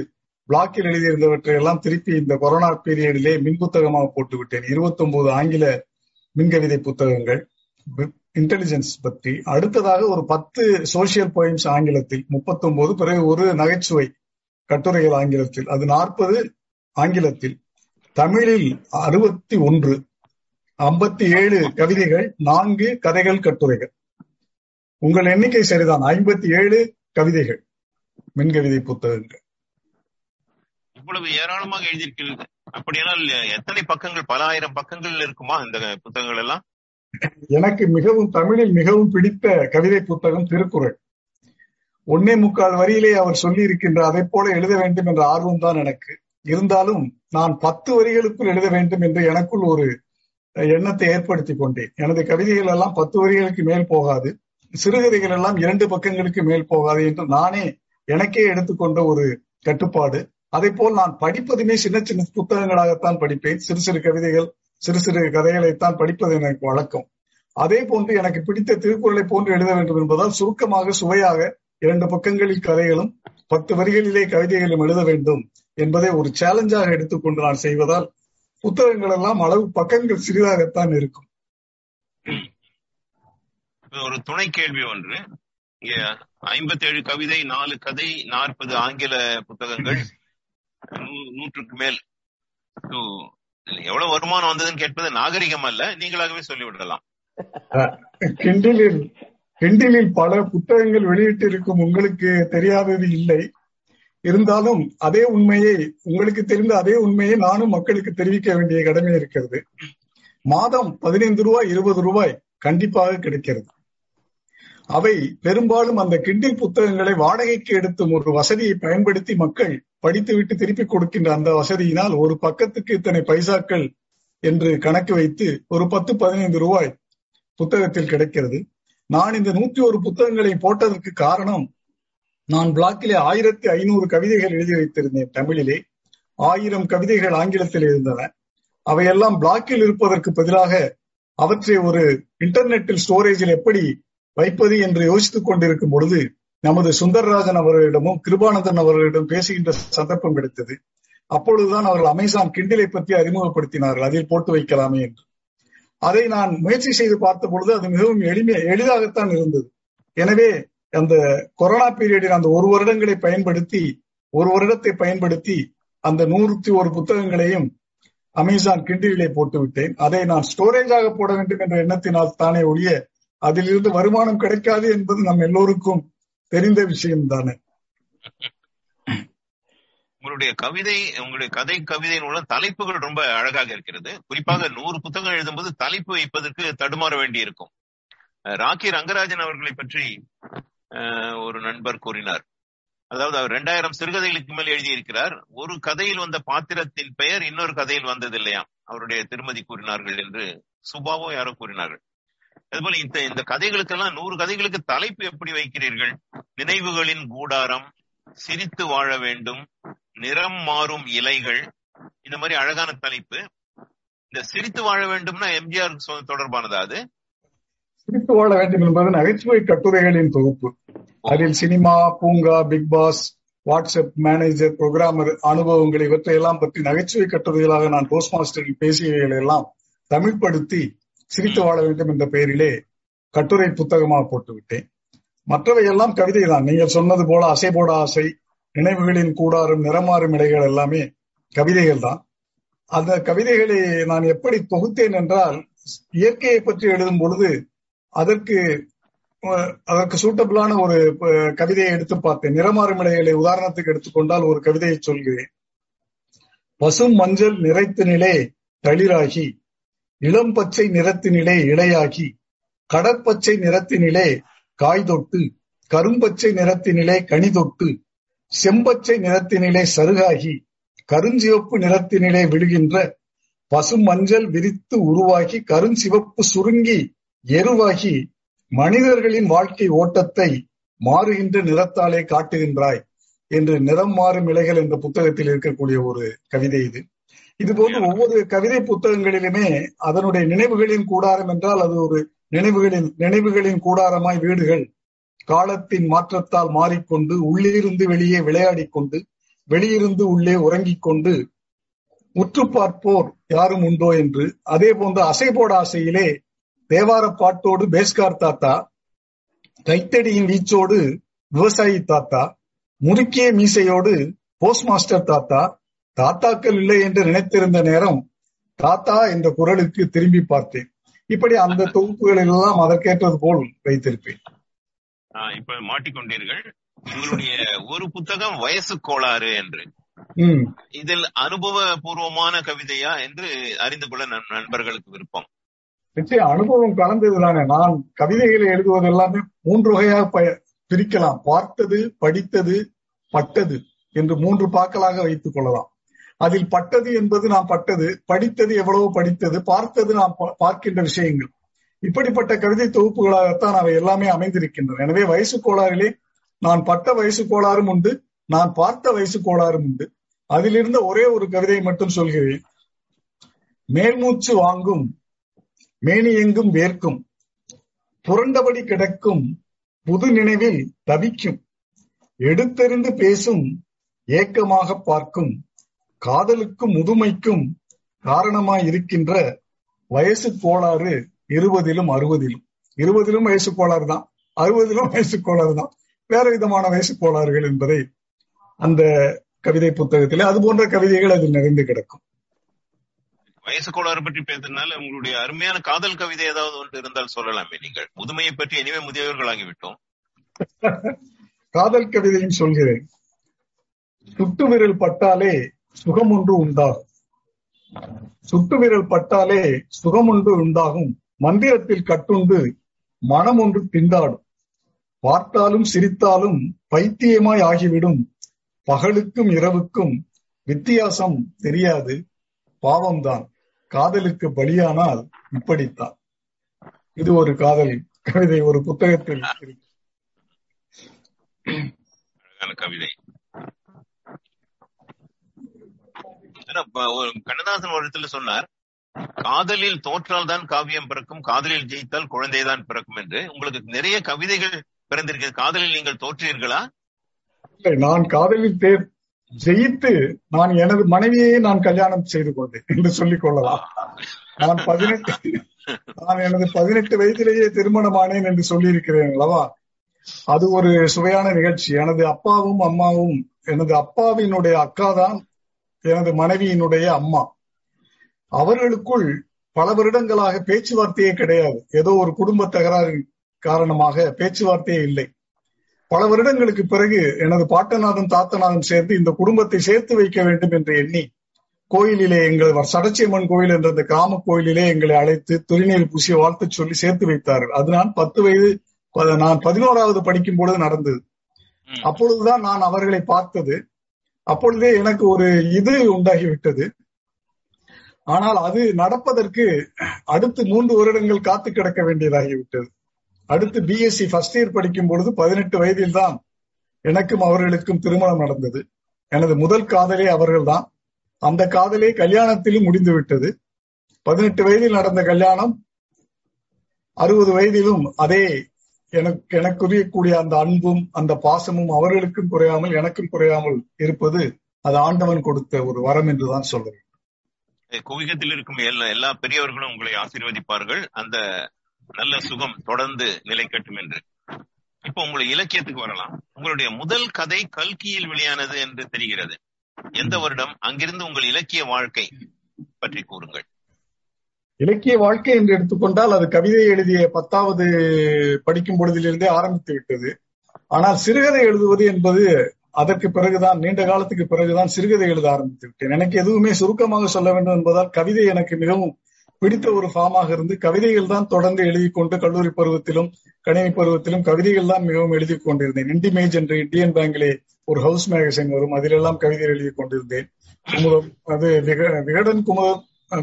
பிளாக்கில் எழுதியிருந்தவற்றை எல்லாம் திருப்பி இந்த கொரோனா பீரியடிலே மின் புத்தகமாக போட்டு விட்டேன் இருபத்தி ஒன்பது ஆங்கில மின்கவிதை புத்தகங்கள் இன்டெலிஜென்ஸ் பற்றி. அடுத்ததாக ஒரு பத்து சோசியல் போயம்ஸ் ஆங்கிலத்தில் முப்பத்தொன்பது பிறகு ஒரு நகைச்சுவை கட்டுரைகள் ஆங்கிலத்தில் அது நாற்பது ஆங்கிலத்தில். தமிழில் அறுபத்தி ஒன்று ஐம்பத்தி ஏழு கவிதைகள் நான்கு கதைகள் கட்டுரைகள். உங்கள் எண்ணிக்கை சரிதான் ஐம்பத்தி ஏழு கவிதைகள் மின்கவிதை புத்தகங்கள். இவ்வளவு ஏராளமாக எழுதியிருக்கிறது. அப்படியானால் எத்தனை பக்கங்கள் பல ஆயிரம் பக்கங்கள் இருக்குமா இந்த புத்தகங்கள் எல்லாம்? எனக்கு மிகவும் தமிழில் மிகவும் பிடித்த கவிதை புத்தகம் திருக்குறள். ஒன்னே முக்கால் வரியிலே அவர் சொல்லி இருக்கின்ற அதை போல எழுத வேண்டும் என்ற ஆர்வம் தான் எனக்கு. இருந்தாலும் நான் பத்து வரிகளுக்குள் எழுத வேண்டும் என்று எனக்குள் ஒரு எண்ணத்தை ஏற்படுத்தி கொண்டேன். எனது கவிதைகள் எல்லாம் பத்து வரிகளுக்கு மேல் போகாது. சிறுகதைகள் எல்லாம் இரண்டு பக்கங்களுக்கு மேல் போகாது என்று நானே எனக்கே எடுத்துக்கொண்ட ஒரு கட்டுப்பாடு. அதை போல் நான் படிப்பதுமே சின்ன சின்ன புத்தகங்களாகத்தான் படிப்பேன். சிறு சிறு கவிதைகள் சிறு சிறு கதைகளைத்தான் படிப்பது எனக்கு வழக்கம். அதே போன்று எனக்கு பிடித்த திருக்குறளை போன்று எழுத வேண்டும் என்பதால் சுருக்கமாக சுவையாக இரண்டு பக்கங்களில் கதைகளும் பத்து வரிகளிலே கவிதைகளும் எழுத வேண்டும் என்பதை ஒரு சேலஞ்சாக எடுத்துக்கொண்டு நான் செய்வதால் புத்தகங்கள் எல்லாம் அளவு பக்கங்கள் சிறிதாகத்தான் இருக்கும். ஒரு துணை கேள்வி ஒன்று. ஐம்பத்தி ஏழு கவிதை நாலு கதை நாற்பது ஆங்கில புத்தகங்கள். நூற்றுக்கு மேல். எவ்வளவு வருமானம் வந்ததுன்னு கேட்பது நாகரிகம் அல்ல நீங்களாகவே சொல்லிவிடலாம். கிண்டிலில் பல புத்தகங்கள் வெளியிட்டிருக்கும் உங்களுக்கு தெரியாதது இல்லை. இருந்தாலும் அதே உண்மையை உங்களுக்கு தெரிந்த அதே உண்மையை நானும் மக்களுக்கு தெரிவிக்க வேண்டிய கடமை இருக்கிறது. மாதம் பதினைந்து ரூபாய் இருபது ரூபாய் கண்டிப்பாக கிடைக்கிறது. அவை பெரும்பாலும் அந்த கிண்டில் புத்தகங்களை வாடகைக்கு எடுத்தும் ஒரு வசதியை பயன்படுத்தி மக்கள் படித்துவிட்டு திருப்பி கொடுக்கின்ற அந்த வசதியினால் ஒரு பக்கத்துக்கு இத்தனை பைசாக்கள் என்று கணக்கு வைத்து ஒரு பத்து பதினைந்து ரூபாய் புத்தகத்தில் கிடைக்கிறது. நான் இந்த நூத்தி ஒரு புத்தகங்களை போட்டதற்கு காரணம் நான் பிளாக்கிலே ஆயிரத்தி ஐநூறு கவிதைகள் எழுதி வைத்திருந்தேன் தமிழிலே. ஆயிரம் கவிதைகள் ஆங்கிலத்தில் இருந்தன அவையெல்லாம் பிளாக்கில் இருப்பதற்கு பதிலாக அவற்றை ஒரு இன்டர்நெட்டில் ஸ்டோரேஜில் எப்படி வைப்பது என்று யோசித்துக் கொண்டிருக்கும் பொழுது நமது சுந்தரராஜன் அவர்களிடமும் கிருபானந்தன் அவர்களிடம் பேசுகின்ற சந்தர்ப்பம் கிடைத்தது. அப்பொழுதுதான் அவர்கள் அமேசான் கிண்டிலை பற்றி அறிமுகப்படுத்தினார்கள். அதில் போட்டு வைக்கலாமே என்று. அதை நான் முயற்சி செய்து பார்த்த பொழுது அது மிகவும் எளிமை எளிதாகத்தான் இருந்தது. எனவே அந்த கொரோனா பீரியடில் அந்த ஒரு வருடங்களை பயன்படுத்தி ஒரு வருடத்தை பயன்படுத்தி அந்த நூறுத்தி ஒரு புத்தகங்களையும் அமேசான் கிண்டிலே போட்டு விட்டேன். அதை நான் ஸ்டோரேஜாக போட வேண்டும் என்ற எண்ணத்தினால் தானே ஒழிய அதிலிருந்து வருமானம் கிடைக்காது என்பது நம் எல்லோருக்கும் தெரிந்த விஷயம் தானே உங்களுடைய கவிதை உங்களுடைய கதை கவிதையின் உள்ள தலைப்புகள் ரொம்ப அழகாக இருக்கிறது. குறிப்பாக நூறு புத்தகம் எழுதும்போது தலைப்பு வைப்பதற்கு தடுமாற வேண்டி இருக்கும் ராக்கி ரங்கராஜன் அவர்களை பற்றி ஒரு நண்பர் கூறினார். அதாவது அவர் இரண்டாயிரம் சிறுகதைகளுக்கு மேல் எழுதியிருக்கிறார். ஒரு கதையில் வந்த பாத்திரத்தின் பெயர் இன்னொரு கதையில் வந்தது இல்லையா அவருடைய திருமதி கூறினார்கள் என்று சுபாவோ யாரோ கூறினார்கள். அதுபோல இந்த இந்த கதைகளுக்கெல்லாம் நூறு கதைகளுக்கு தலைப்பு எப்படி வைக்கிறீர்கள்? நினைவுகளின் கூடாரம் சிரித்து வாழ வேண்டும் நிறம் மாறும் இலைகள் இந்த மாதிரி அழகான தலைப்பு. இந்த சிரித்து வாழ வேண்டும்னா எம்ஜிஆர் தொடர்பானதா அது? சிரித்து வாழ வேண்டும் என்பது நகைச்சுவை கட்டுரைகளின் தொகுப்பு. அதில் சினிமா பூங்கா big boss WhatsApp manager programmer அனுபவங்கள் இவற்றையெல்லாம் பற்றி நகைச்சுவை கட்டுரைகளாக நான் போஸ்ட் மாஸ்டரில் பேசியவைகளை எல்லாம் தமிழ்படுத்தி சிரித்து வாழ வேண்டும் என்ற பெயரிலே கட்டுரை புத்தகமாக போட்டு விட்டேன் மற்றவை எல்லாம் கவிதை தான் நீங்கள் சொன்னது போல அசை போட ஆசை நினைவுகளின் கூடாரும் நிறமாறும் இடைகள் எல்லாமே கவிதைகள் தான் அந்த கவிதைகளை நான் எப்படி தொகுத்தேன் என்றால் இயற்கையை பற்றி எழுதும் பொழுது அதற்கு அதற்கு சூட்டபிளான ஒரு கவிதையை எடுத்து பார்த்தேன். நிறமாறும் இடைகளை உதாரணத்துக்கு எடுத்துக்கொண்டால் ஒரு கவிதையை சொல்கிறேன். பசும் மஞ்சள் நிறைத்த நிலை தளிராகி இளம் பச்சை நிறத்தினிலே இலையாகி கடற்பச்சை நிறத்தினிலே காய் தொட்டு கரும்பச்சை நிறத்தினிலே கனி தொட்டு செம்பச்சை நிறத்தினிலே சருகாகி கருஞ்சிவப்பு நிறத்தினிலே விழுகின்ற பசும் மஞ்சள் விரித்து உருவாகி கருஞ்சிவப்பு சுருங்கி எருவாகி மனிதர்களின் வாழ்க்கை ஓட்டத்தை மாறுகின்ற நிறத்தாலே காட்டுகின்றாய் என்று நிறம் மாறும் இலைகள் என்ற புத்தகத்தில் இருக்கக்கூடிய ஒரு கவிதை இது. இதுபோன்று ஒவ்வொரு கவிதை புத்தகங்களிலுமே அதனுடைய நினைவுகளின் கூடாரம் என்றால் அது ஒரு நினைவுகளின் நினைவுகளின் கூடாரமாய் வீடுகள். காலத்தின் மாற்றத்தால் மாறிக்கொண்டு உள்ளிருந்து வெளியே விளையாடிக் கொண்டு வெளியிருந்து உள்ளே உறங்கிக் கொண்டு உற்று பார்ப்போர் யாரும் உண்டோ என்று. அதே போன்று அசை போட ஆசையிலே தேவார பாட்டோடு பேஸ்கார் தாத்தா கைத்தடியின் வீச்சோடு விவசாயி தாத்தா முறுக்கிய மீசையோடு போஸ்ட் மாஸ்டர் தாத்தா தாத்தாக்கள் இல்லை என்று நினைத்திருந்த நேரம் தாத்தா என்ற குரலுக்கு திரும்பி பார்த்தேன். இப்படி அந்த (laughs) தொகுப்புகளில் எல்லாம் அதற்கேற்றது போல் வைத்திருப்பேன். இப்ப மாட்டிக்கொண்டீர்கள். உங்களுடைய ஒரு புத்தகம் வயசு கோளாறு என்று. இதில் அனுபவபூர்வமான கவிதையா என்று அறிந்து கொள்ள நண்- நண்பர்களுக்கு விருப்பம். நிச்சயம் அனுபவம் கலந்தது தானே நான் கவிதைகளை எழுதுவது எல்லாமே மூன்று வகையாக பிரிக்கலாம். பார்த்தது படித்தது பட்டது என்று மூன்று பாக்களாக வைத்துக் கொள்ளலாம். அதில் பட்டது என்பது நாம் பட்டது படித்தது எவ்வளவு படித்தது பார்த்தது நாம் பா- பார்க்கின்ற விஷயங்கள். இப்படிப்பட்ட கவிதை தொகுப்புகளாகத்தான் அவை எல்லாமே அமைந்திருக்கின்றன. எனவே வயசு கோளாறிலே நான் பட்ட வயசு கோளாறும் உண்டு நான் பார்த்த வயசு கோளாறும் உண்டு. அதிலிருந்த ஒரே ஒரு கவிதையை மட்டும் சொல்கிறேன். மேல்மூச்சு வாங்கும் மேனி எங்கும் வேர்க்கும் புரண்டபடி கிடக்கும் புது நினைவில் தவிக்கும் எடுத்தெறிந்து பேசும் ஏக்கமாக பார்க்கும் காதலுக்கும் முதுமைக்கும் காரணமாய் இருக்கின்ற வயசு கோளாறு இருபதிலும் அறுபதிலும். இருபதிலும் வயசு கோளாறு தான். அறுபதிலும் வயசு கோளாறு தான். வேற விதமான வயசு கோளாறுகள் என்பதை அந்த கவிதை புத்தகத்திலே அது போன்ற கவிதைகள் அதில் நிறைந்து கிடக்கும். வயசு கோளாறு பற்றி பேசுறதுனால உங்களுடைய அருமையான காதல் கவிதை ஏதாவது ஒன்று இருந்தால் சொல்லலாமே நீங்கள். முதுமையை பற்றி இனிமே முதியவர்களாகிவிட்டோம். (laughs) காதல் கவிதையும் சொல்கிறேன். சுட்டு விரல் பட்டாலே சுகம் ஒன்று உண்டாகும். சுட்டு விரல் பட்டாலே சுகம் ஒன்று உண்டாகும். மந்திரத்தில் கட்டுண்டு மனம் ஒன்று திண்டாடும். பார்த்தாலும் சிரித்தாலும் பைத்தியமாய் ஆகிவிடும். பகலுக்கும் இரவுக்கும் வித்தியாசம் தெரியாது. பாவம்தான். காதலுக்கு பலியானால் இப்படித்தான். இது ஒரு காதல். கவிதை ஒரு புத்தகத்தில் அழகான கவிதை ஆனா, ப- ஒரு கண்ணதாசன் ஒரு இடத்துல சொன்னார் காதலில் தோற்றால் தான் காவியம் பிறக்கும் காதலில் ஜெயித்தால் குழந்தைதான் பிறக்கும் என்று. உங்களுக்கு நிறைய கவிதைகள் பிறந்திருக்கிறது காதலில் நீங்கள் தோற்றீர்களா? நான் காதலில் தேர் ஜெயித்து நான் எனது மனைவியையே நான் கல்யாணம் செய்து கொண்டேன் என்று சொல்லிக் கொள்ளலாம். நான் பதினெட்டு நான் எனது பதினெட்டு வயதிலேயே திருமணமானேன் என்று சொல்லியிருக்கிறேன் அல்லவா? அது ஒரு சுவையான நிகழ்ச்சி. எனது அப்பாவும் அம்மாவும் எனது அப்பாவினுடைய அக்கா தான் எனது மனைவியினுடைய அம்மா. அவர்களுக்குள் பல வருடங்களாக பேச்சுவார்த்தையே கிடையாது. ஏதோ ஒரு குடும்ப தகராறு காரணமாக பேச்சுவார்த்தையே இல்லை. பல வருடங்களுக்கு பிறகு எனது பாட்டநாதன் தாத்தநாதன் சேர்ந்து இந்த குடும்பத்தை சேர்த்து வைக்க வேண்டும் என்று எண்ணி கோயிலிலே எங்கள் சடச்சியம்மன் கோயில் என்ற இந்த கிராம கோயிலிலே எங்களை அழைத்து திருநீர் பூசி வாழ்த்து சொல்லி சேர்த்து வைத்தார்கள். அது நான் பத்து வயது நான் பதினோராவது படிக்கும் பொழுது நடந்தது. அப்பொழுதுதான் நான் அவர்களை பார்த்தது. அப்பொழுதே எனக்கு ஒரு இது உண்டாகிவிட்டது. ஆனால் அது நடப்பதற்கு அடுத்து மூன்று வருடங்கள் காத்து கிடக்க வேண்டியதாகிவிட்டது. அடுத்து பிஎஸ்சி ஃபர்ஸ்ட் இயர் படிக்கும் பொழுது பதினெட்டு வயதில் தான் எனக்கும் அவர்களுக்கும் திருமணம் நடந்தது. எனது முதல் காதலே அவர்கள்தான். அந்த காதலே கல்யாணத்திலும் முடிந்து விட்டது பதினெட்டு வயதில் நடந்த கல்யாணம் அறுபது வயதிலும் அதே எனக்கு எனக்குரியக்கூடிய அந்த அன்பும் அந்த பாசமும் அவர்களுக்கும் குறையாமல் எனக்கும் குறையாமல் இருப்பது அது ஆண்டவன் கொடுத்த ஒரு வரம் என்றுதான் சொல்றேன். குவிகத்தில் இருக்கும் எல்லா எல்லா பெரியவர்களும் உங்களை ஆசீர்வதிப்பார்கள். அந்த நல்ல சுகம் தொடர்ந்து நிலைக்கட்டும் என்று. இப்போ உங்களை இலக்கியத்துக்கு வரலாம். உங்களுடைய முதல் கதை கல்கியில் வெளியானது என்று தெரிகிறது. எந்த வருடம்? அங்கிருந்து உங்கள் இலக்கிய வாழ்க்கை பற்றி கூறுங்கள். இலக்கிய வாழ்க்கை என்று எடுத்துக்கொண்டால் அது கவிதை எழுதிய பத்தாவது படிக்கும் பொழுதிலிருந்தே ஆரம்பித்து விட்டது. ஆனால் சிறுகதை எழுதுவது என்பது அதற்கு பிறகுதான் நீண்ட காலத்துக்கு பிறகுதான் சிறுகதை எழுத ஆரம்பித்து விட்டேன். எனக்கு எதுவுமே சுருக்கமாக சொல்ல வேண்டும் என்பதால் கவிதை எனக்கு மிகவும் பிடித்த ஒரு ஃபார்மாக இருந்து கவிதைகள் தான் தொடர்ந்து எழுதி கொண்டு கல்லூரி பருவத்திலும் கணினி பருவத்திலும் கவிதைகள் தான் மிகவும் எழுதி கொண்டிருந்தேன். இண்டிமேஜ் என்று இந்தியன் பேங்கிலே ஒரு ஹவுஸ் மேகசின் வரும். அதிலெல்லாம் கவிதை எழுதி கொண்டிருந்தேன். குமுதம் அது விகடன் குமுதம்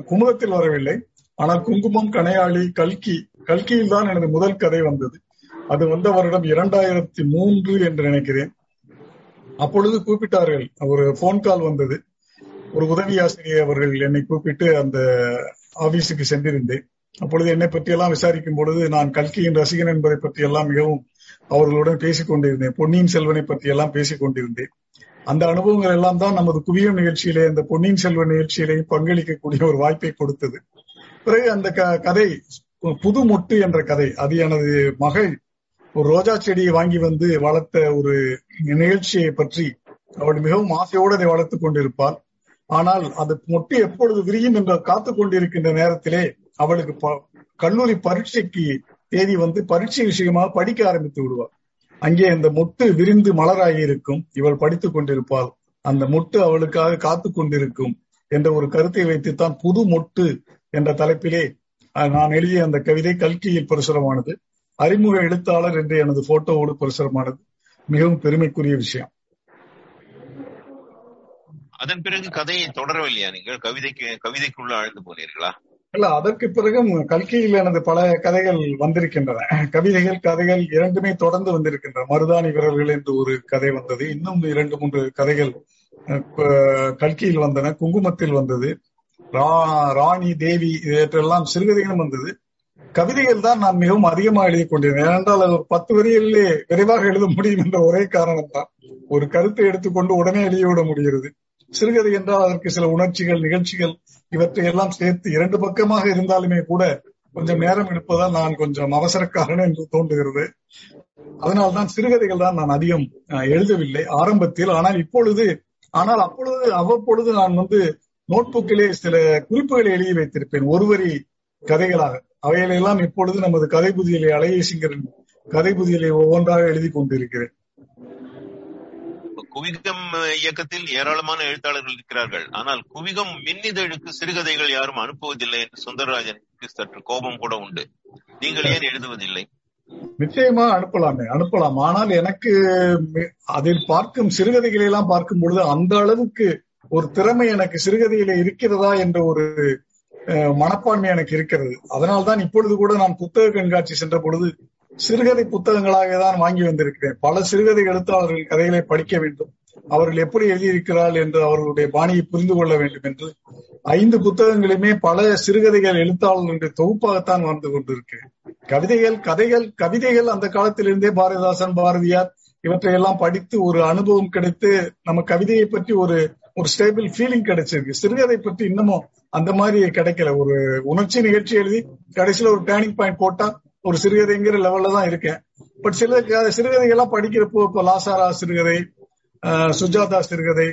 குமுதத்தில் வரவில்லை. ஆனால் குங்குமம் கனையாளி கல்கி கல்கியில் தான் எனது முதல் கதை வந்தது. அது வந்த வருடம் இரண்டாயிரத்தி மூன்று என்று நினைக்கிறேன். அப்பொழுது கூப்பிட்டார்கள். ஒரு போன் கால் வந்தது. ஒரு உதவி ஆசிரியர் அவர்கள் என்னை கூப்பிட்டு அந்த ஆபீஸுக்கு சென்றிருந்தேன். அப்பொழுது என்னை பற்றியெல்லாம் விசாரிக்கும் பொழுது நான் கல்கியின் ரசிகன் என்பதை பற்றி எல்லாம் மிகவும் அவர்களுடன் பேசிக் கொண்டிருந்தேன் பொன்னியின் செல்வனை பற்றி எல்லாம் பேசிக் கொண்டிருந்தேன் அந்த அனுபவங்கள் எல்லாம் தான் நமது குவியம் நிகழ்ச்சியிலே இந்த பொன்னியின் செல்வன் நிகழ்ச்சியிலேயும் பங்களிக்கக்கூடிய ஒரு வாய்ப்பை கொடுத்தது. பிறகு அந்த கதை புது மொட்டு என்ற கதை. அது எனது மகள் ஒரு ரோஜா செடியை வாங்கி வந்து வளர்த்த ஒரு நிகழ்ச்சியை பற்றி அவள் மிகவும் ஆசையோடு அதை வளர்த்துக் கொண்டிருப்பாள். ஆனால் அந்த மொட்டு எப்பொழுது விரியும் என்று காத்துக் கொண்டிருக்கின்ற நேரத்திலே அவளுக்கு கல்லூரி பரீட்சைக்கு தேதி வந்து பரீட்சை விஷயமாக படிக்க ஆரம்பித்து விடுவாள். அங்கே அந்த மொட்டு விரிந்து மலராகி இருக்கும். இவள் படித்துக் கொண்டிருப்பாள். அந்த மொட்டு அவளுக்காக காத்து கொண்டிருக்கும் என்ற ஒரு கருத்தை வைத்துத்தான் புது மொட்டு என்ற தலைப்பிலே நான் எழுதிய அந்த கவிதை கல்கியில் பிரசுரமானது. அறிமுக எழுத்தாளர் என்று எனது போட்டோவோடு பிரசுரமானது. மிகவும் பெருமைக்குரிய விஷயம். அதன் பிறகு கதையை தொடரவில்லையா நீங்கள்? கவிதைக்கு கவிதைக்குள்ள ஆழ்ந்து போனீர்களா? இல்ல அதற்கு பிறகும் கல்கியில் எனது பல கதைகள் வந்திருக்கின்றன. கவிதைகள் கதைகள் இரண்டுமே தொடர்ந்து வந்திருக்கின்றன. மருதாணி வீரர்கள் என்று ஒரு கதை வந்தது. இன்னும் இரண்டு மூன்று கதைகள் கல்கியில் வந்தன. குங்குமத்தில் வந்தது. ராணி தேவி இவற்றெல்லாம் சிறுகதைகளும் வந்தது. கவிதைகள் தான் நான் மிகவும் அதிகமாக எழுதி கொண்டிருந்தேன். ஏனென்றால் அது ஒரு பத்து வரிகளிலே விரைவாக எழுத முடியும் என்ற ஒரே காரணம் தான். ஒரு கருத்தை எடுத்துக்கொண்டு உடனே எழுதிவிட முடிகிறது. சிறுகதை என்றால் அதற்கு சில உணர்ச்சிகள் நிகழ்ச்சிகள் இவற்றை எல்லாம் சேர்த்து இரண்டு பக்கமாக இருந்தாலுமே கூட கொஞ்சம் நேரம் எடுப்பதால் நான் கொஞ்சம் அவசரக்காரன் என்று தோன்றுகிறது. அதனால்தான் சிறுகதைகள் தான் நான் அதிகம் எழுதவில்லை ஆரம்பத்தில். ஆனால் இப்பொழுது ஆனால் அப்பொழுது அவ்வப்பொழுது நான் வந்து நோட்புக்கிலே சில குறிப்புகளை எழுதி வைத்திருப்பேன். ஒருவரி கதைகளாக. அவைகளெல்லாம் இப்பொழுது நமது கதை புதியலை அழகேசிங்கரின் கதை புதியலை ஒவ்வொன்றாக எழுதி கொண்டிருக்கிறேன். குவிகம் இயக்கத்தில் ஏராளமான எழுத்தாளர்கள் இருக்கிறார்கள். ஆனால் குவிகம் மின்னிதழுக்கு சிறுகதைகள் யாரும் அனுப்புவதில்லை என்று சுந்தரராஜனுக்கு சற்று கோபம் கூட உண்டு. நீங்கள் ஏன் எழுதுவதில்லை? நிச்சயமா அனுப்பலாமே அனுப்பலாம். ஆனால் எனக்கு அதில் பார்க்கும் சிறுகதைகளை எல்லாம் பார்க்கும் பொழுது அந்த அளவுக்கு ஒரு திறமை எனக்கு சிறுகதையில இருக்கிறதா என்ற ஒரு மனப்பான்மை எனக்கு இருக்கிறது. அதனால்தான் இப்பொழுது கூட நான் புத்தக கண்காட்சி சென்ற பொழுது சிறுகதை புத்தகங்களாக தான் வாங்கி வந்திருக்கிறேன். பல சிறுகதை எழுத்தாளர்கள் கதைகளை படிக்க வேண்டும். அவர்கள் எப்படி எழுதியிருக்கிறார்கள் என்று அவர்களுடைய பாணியை புரிந்து கொள்ள வேண்டும் என்று ஐந்து புத்தகங்களுமே பல சிறுகதைகள் எழுத்தாளர்களுடைய தொகுப்பாகத்தான் வந்து கொண்டிருக்கிறேன். கவிதைகள் கதைகள் கவிதைகள் அந்த காலத்திலிருந்தே பாரதிதாசன் பாரதியார் இவற்றையெல்லாம் படித்து ஒரு அனுபவம் கிடைத்து நம்ம கவிதையை பற்றி ஒரு ஒரு ஸ்டேபிள் ஃபீலிங் கிடைச்சிருக்கு. சிறுகதை பற்றி இன்னமும் அந்த மாதிரி கிடைக்கல. ஒரு உணர்ச்சி நிகழ்ச்சி எழுதி கடைசியில ஒரு டேர்னிங் பாயிண்ட் போட்டா ஒரு சிறுகதைங்கிற லெவல்ல தான் இருக்கேன். பட் சில சிறுகதைகள்லாம் படிக்கிறப்போ இப்போ லாசாரா சிறுகதை சுஜாதா சிறுகதை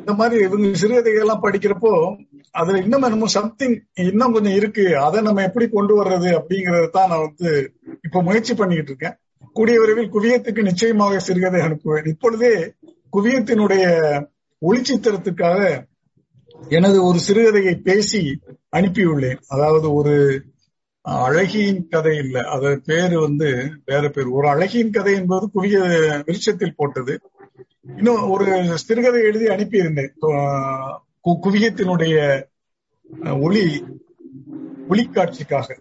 இந்த மாதிரி இவங்க சிறுகதைகள்லாம் படிக்கிறப்போ அதுல இன்னும் என்னமோ சம்திங் இன்னும் கொஞ்சம் இருக்கு. அதை நம்ம எப்படி கொண்டு வர்றது அப்படிங்கறத தான் நான் வந்து இப்ப முயற்சி பண்ணிக்கிட்டு இருக்கேன். கூடிய விரைவில் குவியத்துக்கு நிச்சயமாக சிறுகதை அனுப்புவேன். இப்பொழுதே குவியத்தினுடைய ஒளிச்சித்திரத்துக்காக எனது ஒரு சிறுகதையை பேசி அனுப்பியுள்ளேன். அதாவது ஒரு அழகியின் கதை இல்ல. அத பேரு வந்து வேற பேர். ஒரு அழகியின் கதை என்பது குவிய விருட்சத்தில் போட்டது. இன்னும் ஒரு சிறுகதை எழுதி அனுப்பியிருந்தேன். குவியத்தினுடைய ஒளி ஒளிக்காட்சிக்காக.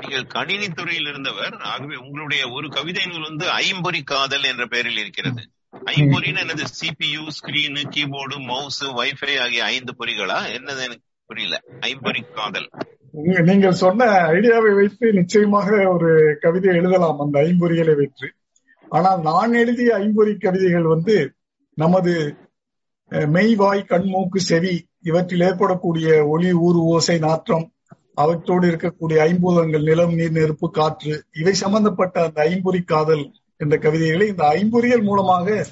நீங்கள் கணினி துறையில் இருந்தவர். ஆகவே உங்களுடைய ஒரு கவிதை நூல் வந்து ஐம்பொறி காதல் என்ற பெயரில் இருக்கிறது. ஐம்பொறின்னு என்னது? CPU screen keyboard mouse wifi ஆகிய ஐந்து பொறிகளா? என்னது எனக்கு புரியல. ஐம்பொறி காதல். நீங்கள் சொன்ன ஐடியாவை வைத்து நிச்சயமாக ஒரு கவிதை எழுதலாம். அந்த ஐம்பொறிகளை வைத்து. ஆனால் நான் எழுதிய ஐம்பொறி கவிதைகள் வந்து நமது மெய்வாய் கண்மூக்கு செவி இவற்றில் ஏற்படக்கூடிய ஒளி ஊறு ஓசை நாற்றம் அவற்றோடு இருக்கக்கூடிய ஐம்பூதங்கள் நிலம் நீர் நெருப்பு காற்று இவை சம்பந்தப்பட்ட அந்த ஐம்பொறி காதல் என்ற கவிதைகளை இந்த ஐம்பொறியல் மூலமாக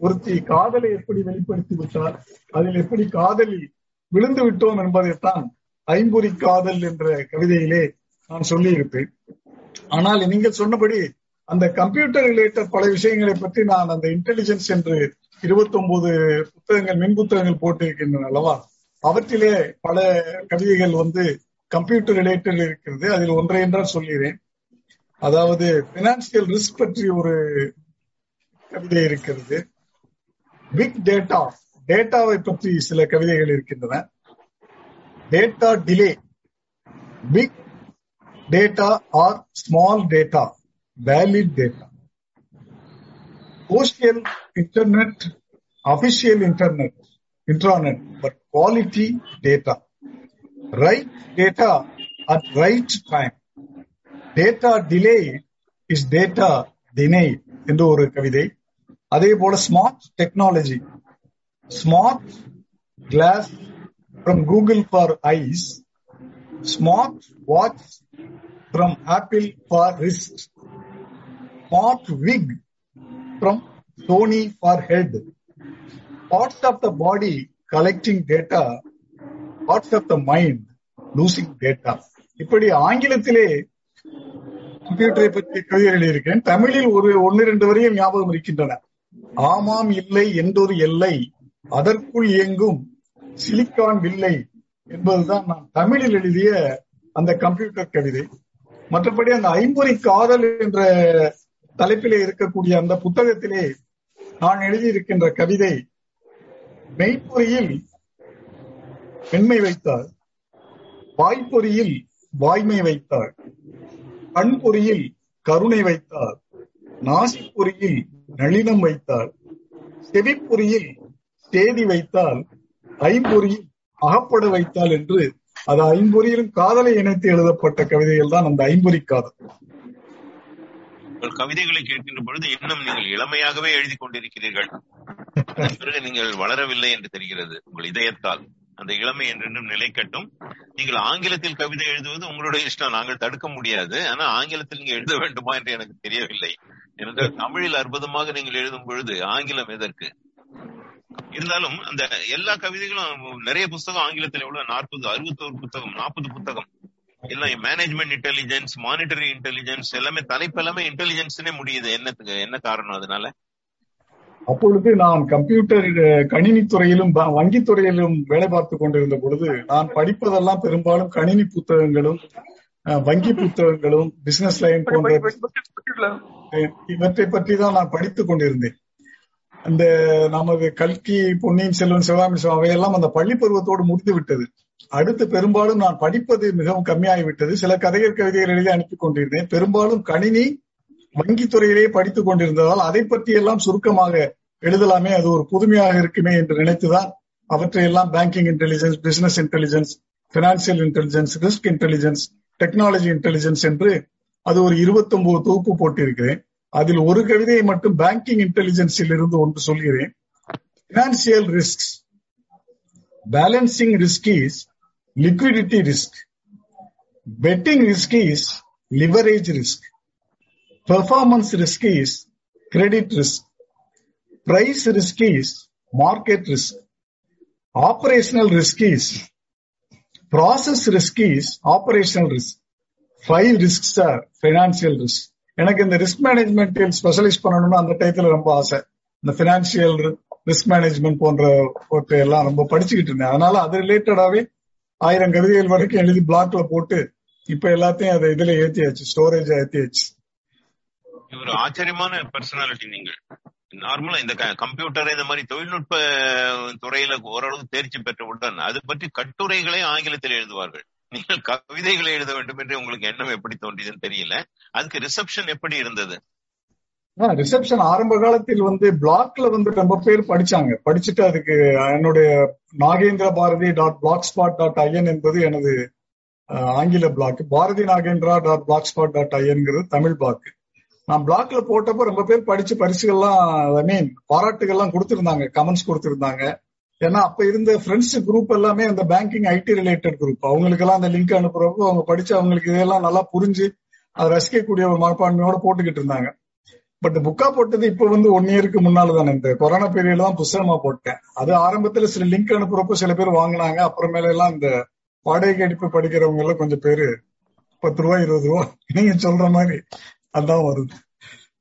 ஒருத்தி காதலை எப்படி வெளிப்படுத்தி விட்டார் அதில் எப்படி காதலில் விழுந்து விட்டோம் என்பதைத்தான் ஐம்பொறி காதல் என்ற கவிதையிலே நான் சொல்லியிருப்பேன். ஆனால் நீங்கள் சொன்னபடி அந்த கம்ப்யூட்டர் ரிலேட்டட் பல விஷயங்களை பற்றி நான் அந்த இன்டெலிஜென்ஸ் என்று 29 புத்தகங்கள் மின் புத்தகங்கள் போட்டிருக்கின்றன அல்லவா? அவற்றிலே பல கவிதைகள் வந்து கம்ப்யூட்டர் ரிலேட்டட் இருக்கிறது. அதில் ஒன்றை என்றால் சொல்கிறேன் அதாவது பினான்சியல் ரிஸ்க் பற்றி ஒரு கவிதை இருக்கிறது. பிக் டேட்டா டேட்டாவை பற்றி சில கவிதைகள் இருக்கின்றன. Data delay big data or small data valid data postal internet, official internet, intranet, but quality data. Right data at right time. Data delay is data deny என்று ஒரு கவிதை அதே போல smart technology smart glass from Google for eyes smart watch from Apple for wrist smart wig from Sony for head parts of the body collecting data parts of the mind losing data இப்படி ஆங்கிலத்திலே கம்ப்யூட்டரை பற்றி கவிதை எழுதியிருக்கேன். தமிழில் ஒரு ஒன்னு ரெண்டு வரையும் ஞாபகம் இருக்கின்றன. ஆமாம் இல்லை என்றொரு எல்லை அதற்குள் இயங்கும் சிலிக்கான் வில்லை என்பதுதான் நான் தமிழில் எழுதிய அந்த கம்ப்யூட்டர் கவிதை. மற்றபடி அந்த ஐம்பொறி காதல் என்ற தலைப்பிலே இருக்கக்கூடிய அந்த புத்தகத்திலே நான் எழுதியிருக்கின்ற கவிதை மெய்ப்பொறியில் பெண்மை வைத்தாள் வாய்ப்பொறியில் வாய்மை வைத்தாள். கண்பொறியில் கருணை வைத்தார். நாசிப்பொறியில் நளினம் வைத்தார். செவிப்பொறியில் தேதி வைத்தால் ஐம்பொறியில் அகப்பட வைத்தால் என்று அது ஐம்பொறியிலும் காதலை இணைத்து எழுதப்பட்ட கவிதைகள் தான் அந்த ஐம்பொறி காதல். உங்கள் கவிதைகளை கேட்கின்ற பொழுது இன்னும் நீங்கள் இளமையாகவே எழுதி கொண்டிருக்கிறீர்கள். பிறகு நீங்கள் வளரவில்லை என்று தெரிகிறது உங்கள் இதயத்தால். அந்த இளமை என்றென்றும் நிலைக்கட்டும் நீங்கள் ஆங்கிலத்தில் கவிதை எழுதுவது உங்களுடைய இஷ்டம். நாங்கள் தடுக்க முடியாது. ஆனா ஆங்கிலத்தில் நீங்க எழுத வேண்டுமா என்று எனக்கு தெரியவில்லை. ஏனென்றால் தமிழில் அற்புதமாக நீங்கள் எழுதும் பொழுது ஆங்கிலம் எதற்கு? இருந்தாலும் அந்த எல்லா கவிதைகளும் நிறைய புத்தகம் ஆங்கிலத்தில் எவ்வளவு? நாற்பது அறுபத்தோரு புத்தகம் நாற்பது புத்தகம். எல்லாம் மேனேஜ்மெண்ட் இன்டெலிஜென்ஸ் மானிட்டரி இன்டெலிஜென்ஸ் எல்லாமே தலைப்பு எல்லாமே இன்டெலிஜென்ஸ்னே முடியுது. என்னத்துக்கு என்ன காரணம் அதனால? அப்பொழுது நான் கம்ப்யூட்டர் அஹ், கணினித் துறையிலும் துறையிலும் வேலை பார்த்து கொண்டிருந்த பொழுது நான் படிப்பதெல்லாம் பெரும்பாலும் கணினி புத்தகங்களும் வங்கி புத்தகங்களும் பிசினஸ் லைன் போன்ற இவற்றை பற்றி தான் நான் படித்துக் கொண்டிருந்தேன். அந்த நமது கல்கி பொன்னியின் செல்வன் சிவகாமி அவையெல்லாம் அந்த பள்ளி பருவத்தோடு முடிந்து விட்டது. அடுத்து பெரும்பாலும் நான் படிப்பது மிகவும் கம்மியாகிவிட்டது. சில கதைகள் கவிதைகள் எழுதி அனுப்பி கொண்டிருந்தேன். பெரும்பாலும் கணினி வங்கித் துறையிலேயே படித்துக் கொண்டிருந்ததால் அதை பற்றி எல்லாம் சுருக்கமாக எழுதலாமே. அது ஒரு புதுமையாக இருக்குமே என்று நினைத்துதான் அவற்றையெல்லாம் banking intelligence business intelligence financial intelligence risk intelligence technology intelligence என்று அது ஒரு 29 தொகுப்பு போட்டிருக்கிறேன். அதில் ஒரு கவிதையை மட்டும் பேங்கிங் இன்டெலிஜென்ஸில் இருந்து ஒன்று சொல்கிறேன். Financial risk balancing risk is liquidity risk betting risk is leverage risk performance risk is credit risk. Price risk is market risk. Operational risk is process risk is operational risk. Five risks are financial risk. எனக்கு இந்த risk மேனேஜ்மெண்டில் specialise பண்ணணும்னு அந்த டயத்துல ரொம்ப ஆசை இந்த financial risk management போன்ற போட்டு எல்லாம் ரொம்ப படிச்சுக்கிட்டு இருந்தேன் அதனால அது ரிலேட்டடாவே ஆயிரம் கவிதைகள் வரைக்கும் எழுதி பிளாக்ல போட்டு இப்ப எல்லாத்தையும் அதை இதுல ஏத்தியாச்சு ஸ்டோரேஜ் ஏத்தியாச்சு ஒரு ஆச்சரியமான பர்சனாலிட்டி நீங்கள். நார்மலா இந்த கம்ப்யூட்டர் இந்த மாதிரி தொழில்நுட்ப துறையில ஓரளவு தேர்ச்சி பெற்றவுடன் அது பற்றி கட்டுரைகளை ஆங்கிலத்தில் எழுதுவார்கள். நீங்கள் கவிதைகளை எழுத வேண்டும் என்று உங்களுக்கு எண்ணம் எப்படி தோன்றியதுன்னு தெரியல. அதுக்கு ரிசப்ஷன் எப்படி இருந்தது? ரிசப்ஷன் ஆரம்ப காலத்தில் வந்து பிளாக்ல வந்து ரொம்ப பேர் படிச்சாங்க. படிச்சுட்டு அதுக்கு என்னுடைய Nagendra Bharathi dot blogspot dot IN என்பது எனது ஆங்கில blog Bharathi Nagendra dot blogspot dot ஐஎன்ங்கிறது Tamil blog நான் பிளாக்ல போட்டப்ப ரொம்ப பேர் படிச்சு பரிசுகள்லாம் ஐ மீன் பாராட்டுகள்லாம் கொடுத்திருந்தாங்க கமெண்ட்ஸ் கொடுத்திருந்தாங்க. ஏன்னா அப்ப இருந்த ஃப்ரெண்ட்ஸ் குரூப் எல்லாமே அந்த பேங்கிங் ஐடி ரிலேட்டட் குரூப் அவங்களுக்கு எல்லாம் அந்த லிங்க் அனுப்புறப்போ அவங்க படிச்சு அவங்களுக்கு இதெல்லாம் நல்லா புரிஞ்சு அதை ரசிக்கக்கூடிய ஒரு மனப்பான்மையோட போட்டுக்கிட்டு இருந்தாங்க. பட் புக்கா போட்டது இப்ப வந்து ஒன் இயருக்கு முன்னால தானே. இந்த கொரோனா பீரியட்ல தான் புஸ்தகமா போட்டேன். அது ஆரம்பத்துல சில லிங்க் அனுப்புறப்போ சில பேர் வாங்கினாங்க. அப்புறமேல எல்லாம் இந்த வாடகை அடிப்பு படிக்கிறவங்க எல்லாம் கொஞ்சம் பேரு பத்து ரூபா இருபது ரூபா நீங்க சொல்ற மாதிரி. அதான் வருது.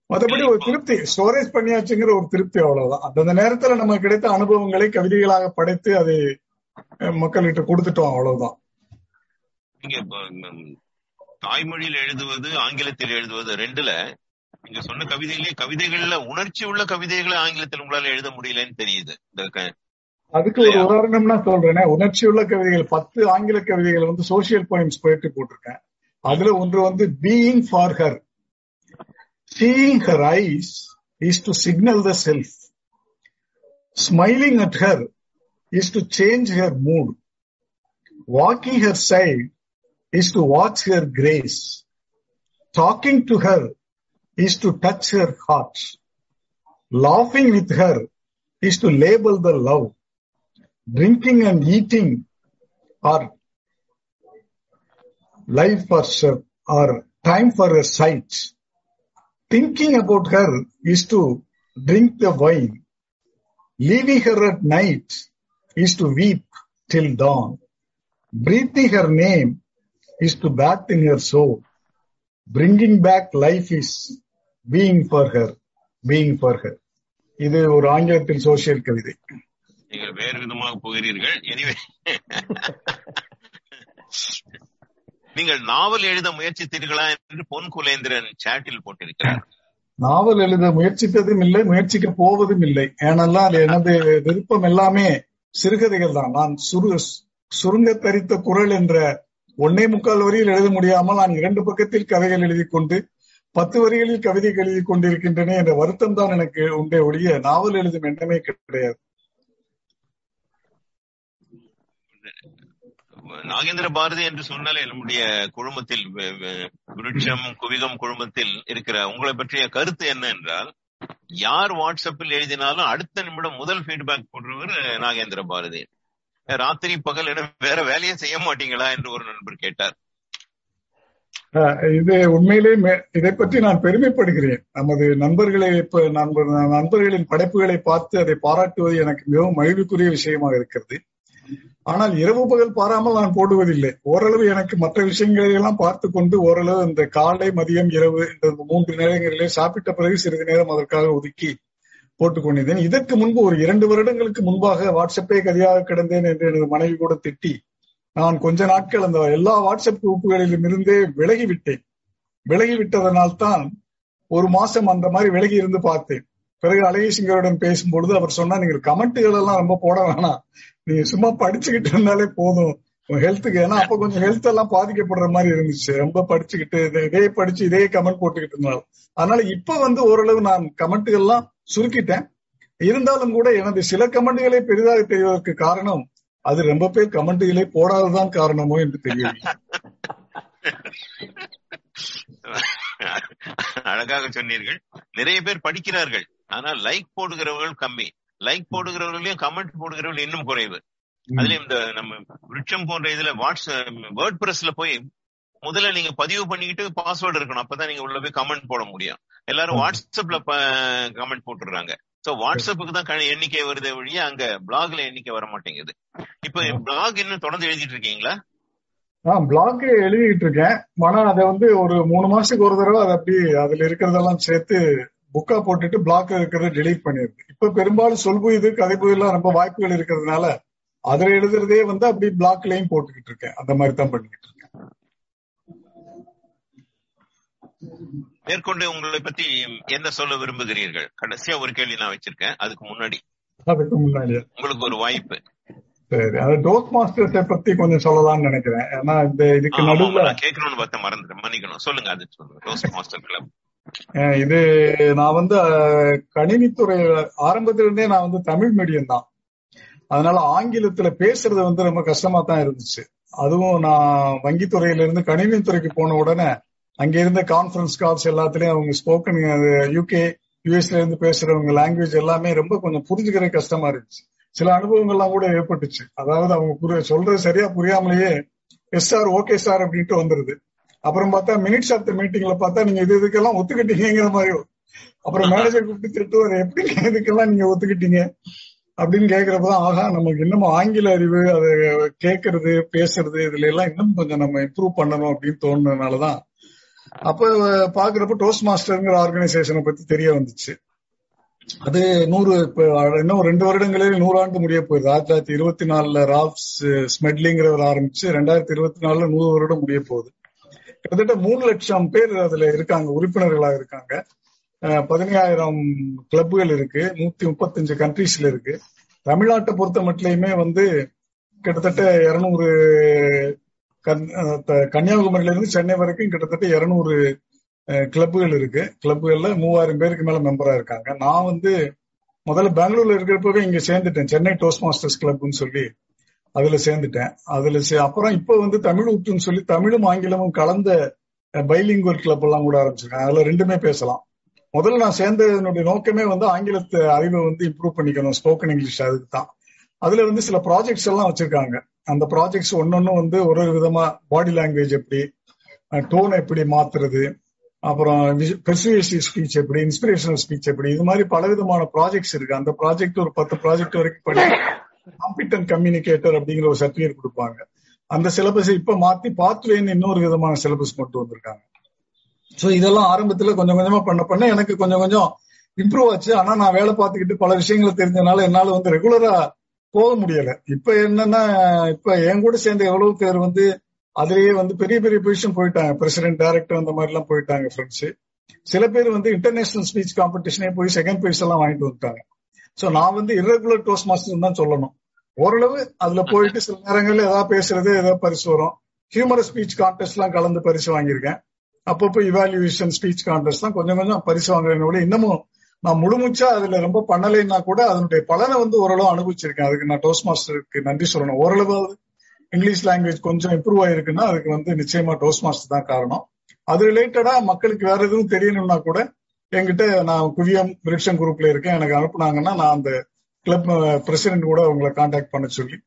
மற்றபடி ஒரு திருப்தி ஸ்டோரேஜ் பண்ணியாச்சுங்கிற ஒரு திருப்தி அவ்வளவுதான். அந்தந்த நேரத்துல நமக்கு கிடைத்த அனுபவங்களை கவிதைகளாக படைத்து அதை மக்கள்கிட்ட கொடுத்துட்டோம் அவ்வளவுதான். நீங்க தாய்மொழியில் எழுதுவது ஆங்கிலத்தில் எழுதுவது ரெண்டுல நீங்க சொன்ன கவிதையிலேயே கவிதைகள்ல உணர்ச்சி உள்ள கவிதைகளை ஆங்கிலத்தில் உங்களால எழுத முடியலன்னு தெரியுது. இந்த அதுக்கு ஒரு உதாரணம்னா சொல்றேனே. உணர்ச்சியுள்ள கவிதைகள் பத்து ஆங்கில கவிதைகள் வந்து சோசியல் பாயிண்ட்ஸ் போயிட்டு போட்டிருக்கேன். அதுல ஒன்று வந்து being for her Seeing her eyes is to signal the self. Smiling at her is to change her mood. Walking her side is to watch her grace. Talking to her is to touch her heart. Laughing with her is to label the love. Drinking and eating are life or, or time for her sight. Thinking about her is to drink the wine. Leaving her at night is to weep till dawn. Breathing her name is to bathe in her soul. Bringing back life is being for her, being for her. இது ஒரு ஆங்கிலத்தில் social கவிதை நீங்கள் வேறு விதமாக போகிறீர்கள் anyway நீங்கள் நாவல் எழுத முயற்சித்தீர்களா என்று பொன் குலேந்திரன் சாட்டில் போட்டிருக்கிறார். நாவல் எழுத முயற்சித்ததும் இல்லை முயற்சிக்க போவதும் இல்லை. ஏனெல்லாம் எனது விருப்பம் எல்லாமே சிறுகதைகள் தான். நான் சுரு சுருங்க தரித்த குரல் என்ற ஒன்னே முக்கால் வரியில் எழுத முடியாமல் நான் இரண்டு பக்கத்தில் கதைகள் எழுதி கொண்டு பத்து வரிகளில் கவிதை எழுதி கொண்டிருக்கின்றன என்ற வருத்தம் தான் எனக்கு உண்டே ஒழிய நாவல் எழுதும் எண்ணமே கிடையாது. நாகேந்திர பாரதி என்று சொன்னாலே நம்முடைய குழுமத்தில் விருட்சம் குவிகம் குழுமத்தில் இருக்கிற உங்களை பற்றிய கருத்து என்ன என்றால் யார் வாட்ஸ்அப்பில் எழுதினாலும் அடுத்த நிமிடம் முதல் ஃபீட்பேக் போடுறவர் நாகேந்திர பாரதி. ராத்திரி பகல் என வேற வேலையை செய்ய மாட்டீங்களா என்று ஒரு நண்பர் கேட்டார். இது உண்மையிலே மே- இதை பற்றி நான் பெருமைப்படுகிறேன். நமது நண்பர்களை இப்ப நண்பர்களின் படைப்புகளை பார்த்து அதை பாராட்டுவது எனக்கு மிகவும் மகிழ்வுக்குரிய விஷயமாக இருக்கிறது. ஆனால் இரவு பகல் பாராமல் நான் போடுவதில்லை. ஓரளவு எனக்கு மற்ற விஷயங்களை எல்லாம் பார்த்து கொண்டு ஓரளவு இந்த காலை மதியம் இரவு இந்த மூன்று நேரங்களிலே சாப்பிட்ட பிறகு சிறிது நேரம் அதற்காக ஒதுக்கி போட்டுக்கொண்டிருந்தேன். இதற்கு முன்பு ஒரு இரண்டு வருடங்களுக்கு முன்பாக வாட்ஸ்அப்பே கதியாக கிடந்தேன் என்று எனது மனைவி கூட திட்டி நான் கொஞ்ச நாட்கள் அந்த எல்லா வாட்ஸ்அப் குரூப்புகளிலும் இருந்தே விலகி விட்டேன் விலகி விட்டதனால் தான் ஒரு மாசம் அந்த மாதிரி விலகி இருந்து பார்த்தேன். பிறகு அழகேசிங்கருடன் பேசும்பொழுது அவர் சொன்னா நீங்க கமெண்ட்டுகள் எல்லாம் ரொம்ப போட வேணாம். நீங்க சும்மா படிச்சுக்கிட்டு இருந்தாலே போதும். ஹெல்த்துக்கு ஏன்னா அப்ப கொஞ்சம் ஹெல்த் எல்லாம் பாதிக்கப்படுற மாதிரி இருந்துச்சு. ரொம்ப படிச்சுக்கிட்டு இதே படிச்சு இதே கமெண்ட் போட்டுக்கிட்டு இருந்தாலும் அதனால இப்ப வந்து ஓரளவு நான் கமெண்ட்டுகள் எல்லாம் சுருக்கிட்டேன். இருந்தாலும் கூட எனது சில கமெண்ட்டுகளை பெரிதாக தெரிவதற்கு காரணம் அது ரொம்ப பேர் கமெண்ட்டுகளை போடாததான் காரணமோ என்று தெரியவில்லை. அழகாக சொன்னீர்கள். நிறைய பேர் படிக்கிறார்கள். ஆனால் லைக் போடுகிறவர்கள் கம்மி. லைக் போடுகிறவர்களையும் கமெண்ட் போடுகிறவர்கள் இன்னும் குறைவு. அதுலயும் இந்த நம்ம விருட்சம் போன்ற இதுல வாட்ஸ்அப் வேர்ட் பிரஸ்ல போய் முதல்ல நீங்க பதிவு பண்ணிக்கிட்டு பாஸ்வேர்டு இருக்கணும். அப்பதான் நீங்க உள்ள போய் கமெண்ட் போட முடியும். எல்லாரும். வாட்ஸ்அப்ல கமெண்ட் போட்டுடுறாங்க. சோ வாட்ஸ்அப்புக்கு தான் எண்ணிக்கை வருதே ஒழிய அங்க பிளாக்ல எண்ணிக்கை வர மாட்டேங்குது இப்ப பிளாக் இன்னும் தொடர்ந்து எழுதிட்டு இருக்கீங்களா? நான் பிளாக் எழுதிட்டு இருக்கேன். ஆனா அதை வந்து ஒரு மூணு மாசத்துக்கு ஒரு தடவை அதை அப்படி அதுல இருக்கிறதெல்லாம் சேர்த்து புக்கா போட்டுட்டு பிளாக் இருக்கிறத டெலீட் பண்ணிருக்கு இப்ப பெரும்பாலும் சொல்பு இது கதைப்பு எல்லாம் ரொம்ப வாய்ப்புகள் இருக்கிறதுனால அதுல எழுதுறதே வந்து அப்படி பிளாக்லயும் போட்டுக்கிட்டு இருக்கேன். அந்த மாதிரி தான் பண்ணிக்கிட்டு இருக்கேன். மேற்கொண்டு உங்களை பத்தி என்ன சொல்ல விரும்புகிறீர்கள்? கடைசியா ஒரு கேள்வி நான் வச்சிருக்கேன். அதுக்கு முன்னாடி. அதுக்கு முன்னாடியே? உங்களுக்கு ஒரு வாய்ப்பு. சரி. அது டோஸ் மாஸ்டர்ஸை பத்தி கொஞ்சம் சொல்லலாம்னு நினைக்கிறேன். ஏன்னா இந்த இதுக்கு நடுவுல கேட்கணும்னு பார்த்தேன். மறந்துட்டேன். மன்னிக்கணும். சொல்லுங்க அது சொல்லுங்க. ரோஸ் மாஸ்டர் கிளப் இது நான் வந்து கணினித்துறை ஆரம்பத்திலிருந்தே நான் வந்து தமிழ் மீடியம் தான். அதனால ஆங்கிலத்துல பேசுறது வந்து ரொம்ப கஷ்டமா தான் இருந்துச்சு. அதுவும் நான் வங்கித்துறையில இருந்து கணினி துறைக்கு போன உடனே அங்க இருந்த கான்பரன்ஸ் கால்ஸ் எல்லாத்துலயும் அவங்க ஸ்போக்கன் யூகே யூஎஸ்ல இருந்து பேசுறவங்க லாங்குவேஜ் எல்லாமே ரொம்ப கொஞ்சம் புரிஞ்சுக்கிற கஷ்டமா இருந்துச்சு. சில அனுபவங்கள்லாம் கூட ஏற்பட்டுச்சு. அதாவது அவங்க புரிய சொல்றது சரியா புரியாமலேயே எஸ் சார் ஓகே சார் அப்படின்ட்டு வந்துருது. அப்புறம் பார்த்தா மினிட்ஸ் ஆஃப் த மீட்டிங்ல பார்த்தா நீங்க இது இதுக்கெல்லாம் ஒத்துக்கிட்டீங்கிற மாதிரி அப்புறம் மேனேஜர் கூப்பிட்டு திட்டுவார் எப்படி இதுக்கெல்லாம் நீங்க ஒத்துக்கிட்டீங்க? அப்படின்னு கேக்குறப்பதான் ஆகா நமக்கு இன்னும் ஆங்கில அறிவு அதை கேட்கறது பேசுறது இதுல எல்லாம் இன்னும் கொஞ்சம் நம்ம இம்ப்ரூவ் பண்ணணும் அப்படின்னு தோணுனதுனாலதான் அப்ப பாக்குறப்ப டோஸ்ட் மாஸ்டர்ங்கிற ஆர்கனைசேஷனை பத்தி தெரிய வந்துச்சு. அது நூறு இப்ப இன்னும் ரெண்டு வருடங்களில் நூறாண்டு முடிய போகுது ஆயிரத்தி தொள்ளாயிரத்தி இருபத்தி நாலுல ராப்ஸ் ஸ்மெட்லிங்கிறவர் ஆரம்பிச்சு ரெண்டாயிரத்தி இருபத்தி நாலுல நூறு வருடம் முடிய போகுது. கிட்டத்தட்ட மூணு லட்சம் பேர் அதுல இருக்காங்க உறுப்பினர்களாக இருக்காங்க. பதினாயிரம் கிளப்புகள் இருக்கு நூத்தி முப்பத்தஞ்சு கண்ட்ரீஸ்ல இருக்கு. தமிழ்நாட்டை பொறுத்த மட்டுமே வந்து கிட்டத்தட்ட இருநூறு கன்னியாகுமரியில இருந்து சென்னை வரைக்கும் கிட்டத்தட்ட இருநூறு கிளப்புகள் இருக்கு. கிளப்புகள்ல மூவாயிரம் பேருக்கு மேல மெம்பரா இருக்காங்க. நான் வந்து முதல்ல பெங்களூர்ல இருக்கிறப்பவே இங்க சேர்ந்துட்டேன். சென்னை டோஸ்ட் மாஸ்டர்ஸ் கிளப்னு சொல்லி. அதுல சேர்ந்துட்டேன். அதுல அப்புறம் இப்ப வந்து தமிழ் ஊற்றுன்னு சொல்லி தமிழும் ஆங்கிலமும் கலந்த பைலிங்குவல் கிளப் எல்லாம் கூட ஆரம்பிச்சிருக்கேன் அதுல ரெண்டுமே பேசலாம். முதல்ல நான் சேர்ந்ததனுடைய நோக்கமே வந்து ஆங்கிலத்து அறிவை வந்து இம்ப்ரூவ் பண்ணிக்கணும். ஸ்போக்கன் இங்கிலீஷ் அதுக்கு தான். அதுல வந்து சில ப்ராஜெக்ட்ஸ் எல்லாம் வச்சிருக்காங்க. அந்த ப்ராஜெக்ட்ஸ் ஒன்னொன்னும் வந்து ஒரு ஒரு விதமா பாடி லாங்குவேஜ் எப்படி டோன் எப்படி மாத்துறது அப்புறம் பெர்சுவேசிவ் ஸ்பீச் எப்படி இன்ஸ்பிரேஷனல் ஸ்பீச் எப்படி இது மாதிரி பல விதமான ப்ராஜெக்ட்ஸ் இருக்கு. அந்த ப்ராஜெக்ட் ஒரு பத்து ப்ராஜெக்ட் வரைக்கும் பண்ணி காம்பிட்டன் கம்யூனிகேட்டர் அப்படிங்கிற ஒரு சர்டிபிகேட் கொடுப்பாங்க. அந்த சிலபஸ் இப்ப மாத்தி பாத்வேன்னு இன்னொரு விதமான சிலபஸ் கொண்டு வந்திருக்காங்க. சோ இதெல்லாம் ஆரம்பத்துல கொஞ்சம் கொஞ்சமா பண்ண பண்ண எனக்கு கொஞ்சம் கொஞ்சம் இம்ப்ரூவ் ஆச்சு. ஆனா நான் வேலை பார்த்துக்கிட்டு பல விஷயங்களை தெரிஞ்சனால என்னால வந்து ரெகுலரா போக முடியல. இப்ப என்னன்னா இப்ப என் கூட சேர்ந்த எவ்வளவு பேர் வந்து அதுலயே வந்து பெரிய பெரிய பொசிஷன் போயிட்டாங்க. பிரசிடென்ட் டைரக்டர் அந்த மாதிரி எல்லாம் போயிட்டாங்க ஃப்ரெண்ட்ஸ் சில பேர் வந்து இன்டர்நேஷனல் ஸ்பீச் காம்படிஷனே போய் செகண்ட் பிரைஸ் எல்லாம் வாங்கிட்டு வந்துட்டாங்க. சோ நான் வந்து இரகுலர் டோஸ்ட் மாஸ்டர் தான் சொல்லணும். ஓரளவு அதுல போயிட்டு சில நேரங்கள்ல ஏதாவது பேசுறது ஏதாவது பரிசு வரும். ஹியூமரஸ் ஸ்பீச் கான்டெஸ்ட் எல்லாம் கலந்து பரிசு வாங்கியிருக்கேன். அப்பப்போ இவாலுவேஷன் ஸ்பீச் கான்டெஸ்ட் எல்லாம் கொஞ்சம் கொஞ்சம் பரிசு வாங்குறதோட இன்னமும் நான் முழுமுச்சா அதுல ரொம்ப பண்ணலைன்னா கூட அதனுடைய பலனை வந்து ஓரளவு அனுபவிச்சிருக்கேன். அதுக்கு நான் டோஸ்ட் மாஸ்டருக்கு நன்றி சொல்லணும். ஓரளவாவது இங்கிலீஷ் லாங்குவேஜ் கொஞ்சம் இம்ப்ரூவ் ஆயிருக்குன்னா அதுக்கு வந்து நிச்சயமா டோஸ்ட் மாஸ்டர் தான் காரணம். அது ரிலேட்டடா மக்களுக்கு வேற எதுவும் தெரியணும்னா கூட என்கிட்ட நான் குவியம் விருட்சம் குரூப்ல இருக்கேன். எனக்கு அனுப்புனாங்கன்னா நான் அந்த கிளப் பிரசிடென்ட் கூட உங்களை கான்டாக்ட் பண்ண சொல்லி.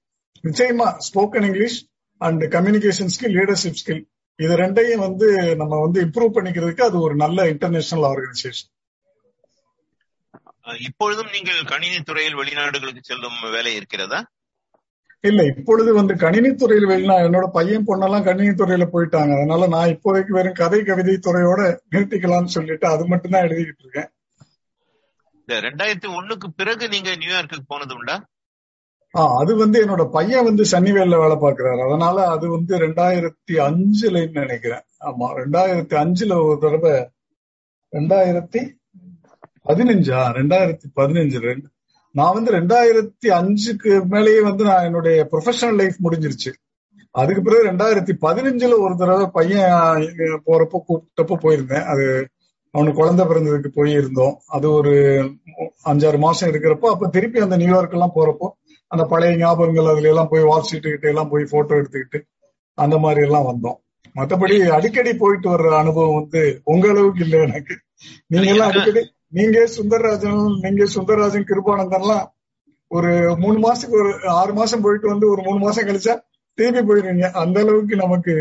நிச்சயமா spoken English and communication skill leadership skill இது ரெண்டையும் வந்து நம்ம வந்து இம்ப்ரூவ் பண்ணிக்கிறதுக்கு அது ஒரு நல்ல இன்டர்நேஷனல் ஆர்கனைசேஷன் இப்பொழுதும் நீங்கள் கணினி துறையில் வெளிநாடுகளுக்கு செல்லும் வேலை இருக்கிறதா? இல்ல இப்பொழுது வந்து கணினி துறையில் என்னோட பையன் பொண்ணெல்லாம் கணினி துறையில போயிட்டாங்க. அதனால நான் இப்போதைக்கு வெறும் கதை கவிதை துறையோட நிறுத்திக்கலாம்னு சொல்லிட்டு அது மட்டும் தான் எழுதிக்கிட்டு இருக்கேன். இந்த ரெண்டாயிரத்தி ஒண்ணுக்கு பிறகு நீங்க நியூயார்க்கு போனது உண்டா? ஆஹ் அது வந்து என்னோட பையன் வந்து சன்னிவேல்ல வேலை பார்க்கிறாரு. அதனால அது வந்து ரெண்டாயிரத்தி அஞ்சுலன்னு நினைக்கிறேன். ஆமா ரெண்டாயிரத்தி அஞ்சுல ஒரு தடவை ரெண்டாயிரத்தி பதினஞ்சா? ரெண்டாயிரத்தி பதினஞ்சு ரெண்டு நான் வந்து ரெண்டாயிரத்தி அஞ்சுக்கு மேலேயே வந்து நான் என்னுடைய ப்ரொஃபஷனல் லைஃப் முடிஞ்சிருச்சு. அதுக்கு பிறகு ரெண்டாயிரத்தி பதினஞ்சுல ஒரு தடவை பையன் போறப்போ கூப்பிட்டப்போ போயிருந்தேன். அது அவனுக்கு குழந்தை பிறந்ததுக்கு போயிருந்தோம். அது ஒரு அஞ்சாறு மாசம் இருக்கிறப்போ அப்ப திருப்பி அந்த நியூயார்க் எல்லாம் போறப்போ அந்த பழைய ஞாபகங்கள் அதுல எல்லாம் போய் வால் கிட்ட எல்லாம் போய் போட்டோ எடுத்துக்கிட்டு அந்த மாதிரி எல்லாம் வந்தோம். மத்தபடி அடிக்கடி போயிட்டு வர்ற அனுபவம் வந்து உங்க அளவுக்கு இல்லை எனக்கு. நீங்க எல்லாம் அடிக்கடி நீங்க சுந்தரராஜன் நீங்க சுந்தரராஜன் கிருபானந்தன்லாம் ஒரு மூணு மாசத்துக்கு ஒரு ஆறு மாசம் போயிட்டு வந்து ஒரு மூணு மாசம் கழிச்சா திருப்பி போயிருவீங்க அந்த அளவுக்கு நமக்கு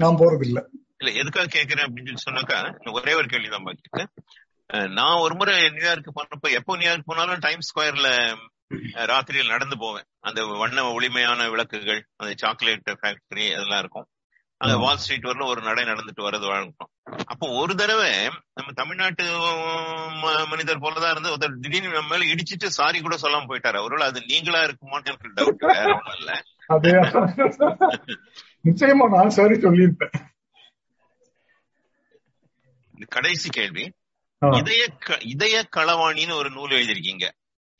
நான் போறது இல்ல இல்ல எதுக்காக கேக்குறேன் அப்படின்னு சொல்லி சொன்னாக்கா ஒரே ஒரு கேள்விதான் பாக்கிட்டு நான் ஒரு முறை நியூயார்க் போனப்ப எப்போ நியூயார்க் போனாலும் டைம் ஸ்கொயர்ல ராத்திரியில் நடந்து போவேன். அந்த வண்ண ஒளிமையான விளக்குகள் அந்த சாக்லேட் ஃபேக்டரி அதெல்லாம் இருக்கும். அங்க வால் ஸ்ட்ரீட் வரல ஒரு நடை நடந்துட்டு வர்றது வழக்கம். அப்போ ஒரு தடவை நம்ம தமிழ்நாட்டு மனிதர் போலதான் இருந்து ஒருத்தர் திடீர்னு நம்ம மேல இடிச்சிட்டு சாரி கூட சொல்லாம போயிட்டாரு. ஒருவேளை அது நீங்களா இருக்குமோன்னு எனக்கு டவுட் வேற ஒண்ணும் இல்ல. நிச்சயமா நான் சரி சொல்லியிருப்பேன். கடைசி கேள்வி. இதய இதய களவாணின்னு ஒரு நூல் எழுதிருக்கீங்க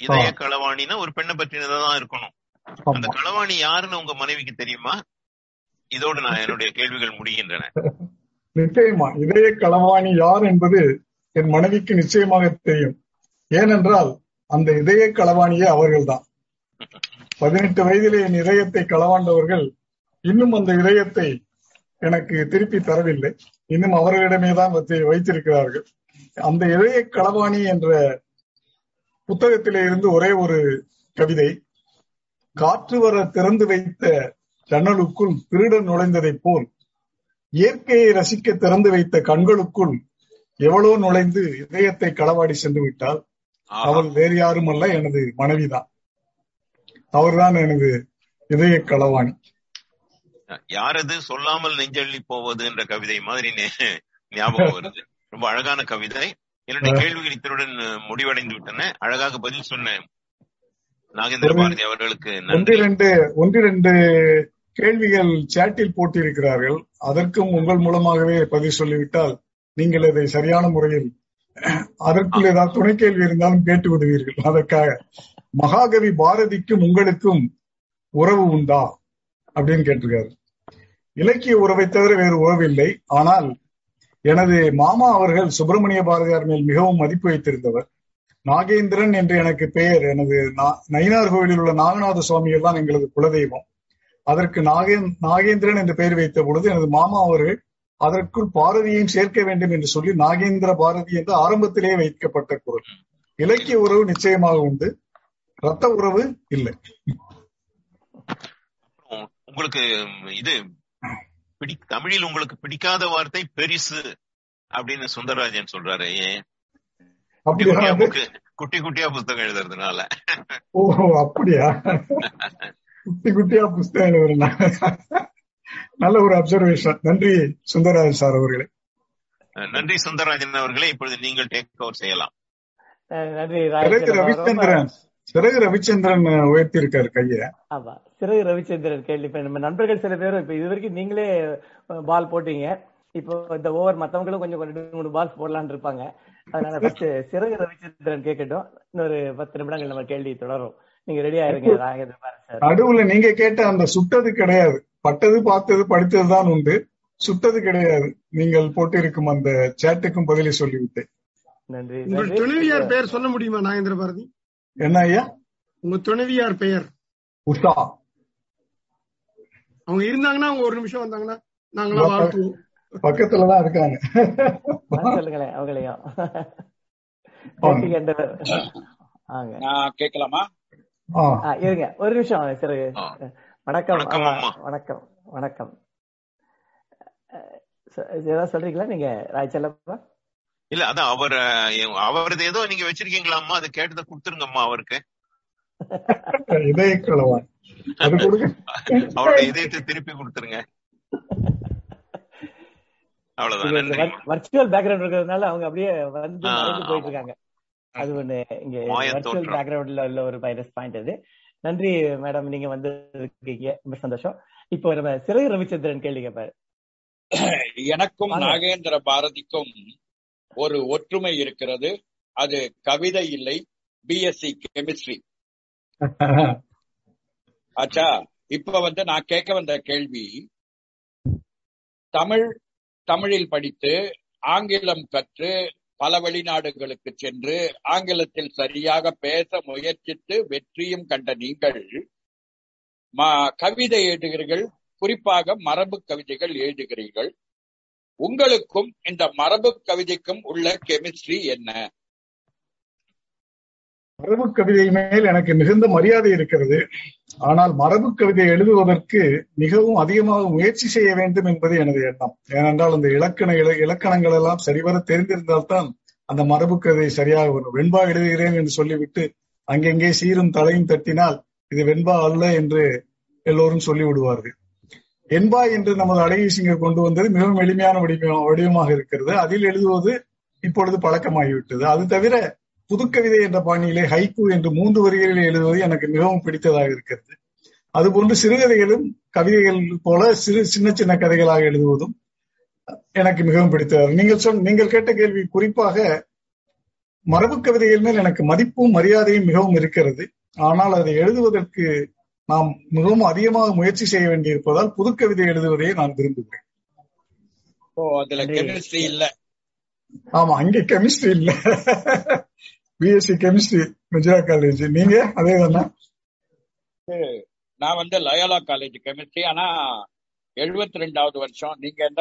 இதய களவாணின்னா ஒரு பெண்ணை பற்றினதான் இருக்கணும். அந்த களவாணி யாருன்னு உங்க மனைவிக்கு தெரியுமா? இதோடு நான் என்னுடைய கேள்விகள் முடிகின்றன. நிச்சயமா இதய களவாணி யார் என்பது என் மனைவிக்கு நிச்சயமாக தெரியும். ஏனென்றால் அந்த இதய களவாணியே அவர்கள்தான். பதினெட்டு வயதிலே என் இதயத்தை களவாண்டவர்கள் இன்னும் அந்த இதயத்தை எனக்கு திருப்பி தரவில்லை. இன்னும் அவர்களிடமே தான் வைத்து- வைத்திருக்கிறார்கள். அந்த இதய களவாணி என்ற புத்தகத்திலே இருந்து ஒரே ஒரு கவிதை காற்று வர திறந்து வைத்த ஜன்னலுக்குள் திருடன் நுழைந்ததைப் போல் இயற்கையை ரசிக்க திறந்து வைத்த கண்களுக்குள் எவ்வளோ நுழைந்து இதயத்தை களவாடி சென்று விட்டால். அவள் வேறு யாரும் அல்ல எனது மனைவிதான். அவர்தான் எனது இதய களவாணி. யாரது சொல்லாமல் நெஞ்சள்ளி போவது என்ற கவிதை மாதிரி ஞாபகம் வருது. ரொம்ப அழகான கவிதை. என்னுடைய கேள்விகள் இத்தனுடன் முடிவடைந்து விட்டன. அழகாக பதில் சொன்ன நாகேந்திர பாரதி அவர்களுக்கு நன்றி. ஒன்றிரண்டு ஒன்றிரண்டு கேள்விகள் சேட்டில் போட்டிருக்கிறார்கள். அதற்கும் உங்கள் மூலமாகவே பதில் சொல்லிவிட்டால் நீங்கள் அதை சரியான முறையில் அதற்குள் ஏதாவது துணை கேள்வி இருந்தாலும் கேட்டு விடுவீர்கள். அதற்காக மகாகவி பாரதிக்கும் உங்களுக்கும் உறவு உண்டா? அப்படின்னு கேட்டிருக்காரு. இலக்கிய உறவை தவிர வேறு உறவில்லை ஆனால் எனது மாமா அவர்கள் சுப்பிரமணிய பாரதியார் மேல் மிகவும் மதிப்பு வைத்திருந்தவர். நாகேந்திரன் என்று எனக்கு பெயர். எனது நா- நயினார் கோவிலில் உள்ள நாகநாத சுவாமிகள் தான் எங்களது குலதெய்வம். அதற்கு நாகே நாகேந்திரன் என்று பெயர் வைத்த பொழுது எனது மாமா அவர்கள் அதற்குள் பாரதியையும் சேர்க்க வேண்டும் என்று சொல்லி நாகேந்திர பாரதி என்று ஆரம்பத்திலேயே வைக்கப்பட்ட குரல். இலக்கிய உறவு நிச்சயமாக உண்டு. ரத்த உறவு இல்லை. உங்களுக்கு இது தமிழில் உங்களுக்கு பிடிக்காத வார்த்தை பெரிசு அப்படின்னு சுந்தரராஜன் சொல்றாரு. ஏன்? குட்டியா குட்டி குட்டியா புத்தகம் எழுதுறதுனால. ஓ அப்படியா? குட்டி குட்டியா புஸ்தகம் எழுதுறேன் நல்ல ஒரு அப்சர்வேஷன் நன்றி சுந்தரராஜன் சார் அவர்களே. நன்றி சுந்தரராஜன் அவர்களே. இப்பொழுது நீங்கள் டேக் ஓவர் செய்யலாம். சிறகு ரவிச்சந்திரன். சிறகு ரவிச்சந்திரன் உயர்த்தி இருக்காரு கைய. ஆமா சிறகு ரவிச்சந்திரன் கேள்வி. இப்ப நம்ம நண்பர்கள் சில பேரும் இப்ப இது வரைக்கும் நீங்களே பால் போட்டீங்க. இப்போ இந்த ஓவர் மத்தவங்களும் கொஞ்சம் ரெண்டு மூணு பால்ஸ் போடலாம்னு இருப்பாங்க. அதனால ஃபர்ஸ்ட் சிறகு ரவிச்சந்திரன் கேட்கட்டும். இன்னொரு பத்து நிமிடங்கள் நம்ம கேள்வி தொடரும். நீங்க பாரதி சார். நடுவுல நீங்க கேட்ட அந்த சுட்டது கிடையாது. பட்டது பார்த்தது படித்தது தான் உண்டு. சுட்டது கிடையாது. நீங்கள் போட்டிருக்கும் அந்த சேட்டுக்கும் பதிலை சொல்லிவிட்டேன். நன்றி உங்கள். துணைவியார் பெயர் சொல்ல முடியுமா நாகேந்திர பாரதி? என்ன ஐயா? உங்க துணைவியார் பெயர். உஷா. அவங்க இருந்தாங்கன்னா அவங்க ஒரு நிமிஷம் வந்தாங்கன்னா நாங்களாம் வாழ்த்துவோம். பக்கத்துலதான் இருக்காங்க. சொல்லுங்களேன் அவங்களையும். கேட்கலாமா? இருங்க. ஒரு நிமிஷம் சிறகு. ஆ. வணக்கம். வணக்கம். வணக்கம். ஏதாவது சொல்றீங்களா? நீங்க ராய்ச்சலப்பா இல்ல அதான் அவர் அவரது ஏதோ நீங்க வச்சிருக்கீங்களாம்மா அதை கேட்டதை கொடுத்துருங்கம்மா அவருக்கு. (laughs) இதய களவான் அது கொடுங்க. அவருடைய இதயத்தை திருப்பி கொடுத்துருங்க. அவ்வளவுதான். வர்ச்சுவல் பேக்ரவுண்ட் இருக்கிறதுனால அவங்க அப்படியே வந்து. போயிட்டு இருக்காங்க. அது ஒண்ணு இங்க வர்ச்சுவல். பேக்ரவுண்ட்ல உள்ள ஒரு மைனஸ் பாயிண்ட் அது. நன்றி மேடம் நீங்க வந்து இருக்கீங்க ரொம்ப சந்தோஷம். இப்போ நம்ம சிறகு ரவிச்சந்திரன் கேள்வி கேட்பாரு எனக்கும். நாகேந்திர பாரதிக்கும் ஒரு ஒற்றுமை இருக்கிறது. அது கவிதை இல்லை பிஎஸ்சி கெமிஸ்ட்ரி (laughs) ஆச்சா இப்ப வந்து நான் கேட்க வந்த கேள்வி தமிழ் தமிழில் படித்து ஆங்கிலம் கற்று பல வெளிநாடுகளுக்கு சென்று ஆங்கிலத்தில் சரியாக பேச முயற்சித்து வெற்றியும் கண்ட நீங்கள் ம- கவிதை எழுதுகிறீர்கள் குறிப்பாக மரபு கவிதைகள் எழுதுகிறீர்கள். உங்களுக்கும் இந்த மரபு கவிதைக்கும் உள்ள கெமிஸ்ட்ரி என்ன? மரபு கவிதை மேல் எனக்கு மிகுந்த மரியாதை இருக்கிறது. ஆனால் மரபு கவிதை எழுதுவதற்கு மிகவும் அதிகமாக முயற்சி செய்ய வேண்டும் என்பது எனது எண்ணம். ஏனென்றால் அந்த இலக்கண இல- இலக்கணங்கள் எல்லாம் சரிவர தெரிந்திருந்தால்தான் அந்த மரபு கவிதை சரியாக வரும் வெண்பா எழுதுகிறேன் என்று சொல்லிவிட்டு அங்கெங்கே சீரும் தலையும் தட்டினால் இது வெண்பா அல்ல என்று எல்லோரும் சொல்லி விடுவார்கள் என்பா என்று நமது அழகி சிங்கர் கொண்டு வந்தது மிகவும் எளிமையான வடிவ- வடிவமாக இருக்கிறது. அதில் எழுதுவது இப்பொழுது பழக்கமாகிவிட்டது. அது தவிர புதுக்கவிதை என்ற பாணியிலே ஹைக்கூ என்று மூன்று வரிகளில் எழுதுவது எனக்கு மிகவும் பிடித்ததாக இருக்கிறது. அதுபோன்று சிறுகதைகளும் கவிதைகள் போல சிறு சின்ன சின்ன கதைகளாக எழுதுவதும் எனக்கு மிகவும் பிடித்தது நீங்கள் சொன்ன நீங்கள் கேட்ட கேள்வி குறிப்பாக மரபு கவிதைகள் மேல் எனக்கு மதிப்பும் மரியாதையும் மிகவும் இருக்கிறது. ஆனால் அதை எழுதுவதற்கு நாம் மிகவும் அதிகமாக முயற்சி செய்ய வேண்டியிருப்பதால் புதுக்கவிதை எழுதுவதையே நான் விரும்புகிறேன். ஓ அதுல. கெமிஸ்ட்ரி இல்ல. ஆமா அங்கே கெமிஸ்ட்ரி இல்ல. பிஎஸ்சி கெமிஸ்ட்ரி மெஜரா காலேஜ் நீங்க? அதே தானா நான் வந்து லயோலா காலேஜ் கெமிஸ்ட்ரி ஆனா எழுபத்தி ரெண்டாவது வருஷம். நீங்க எந்த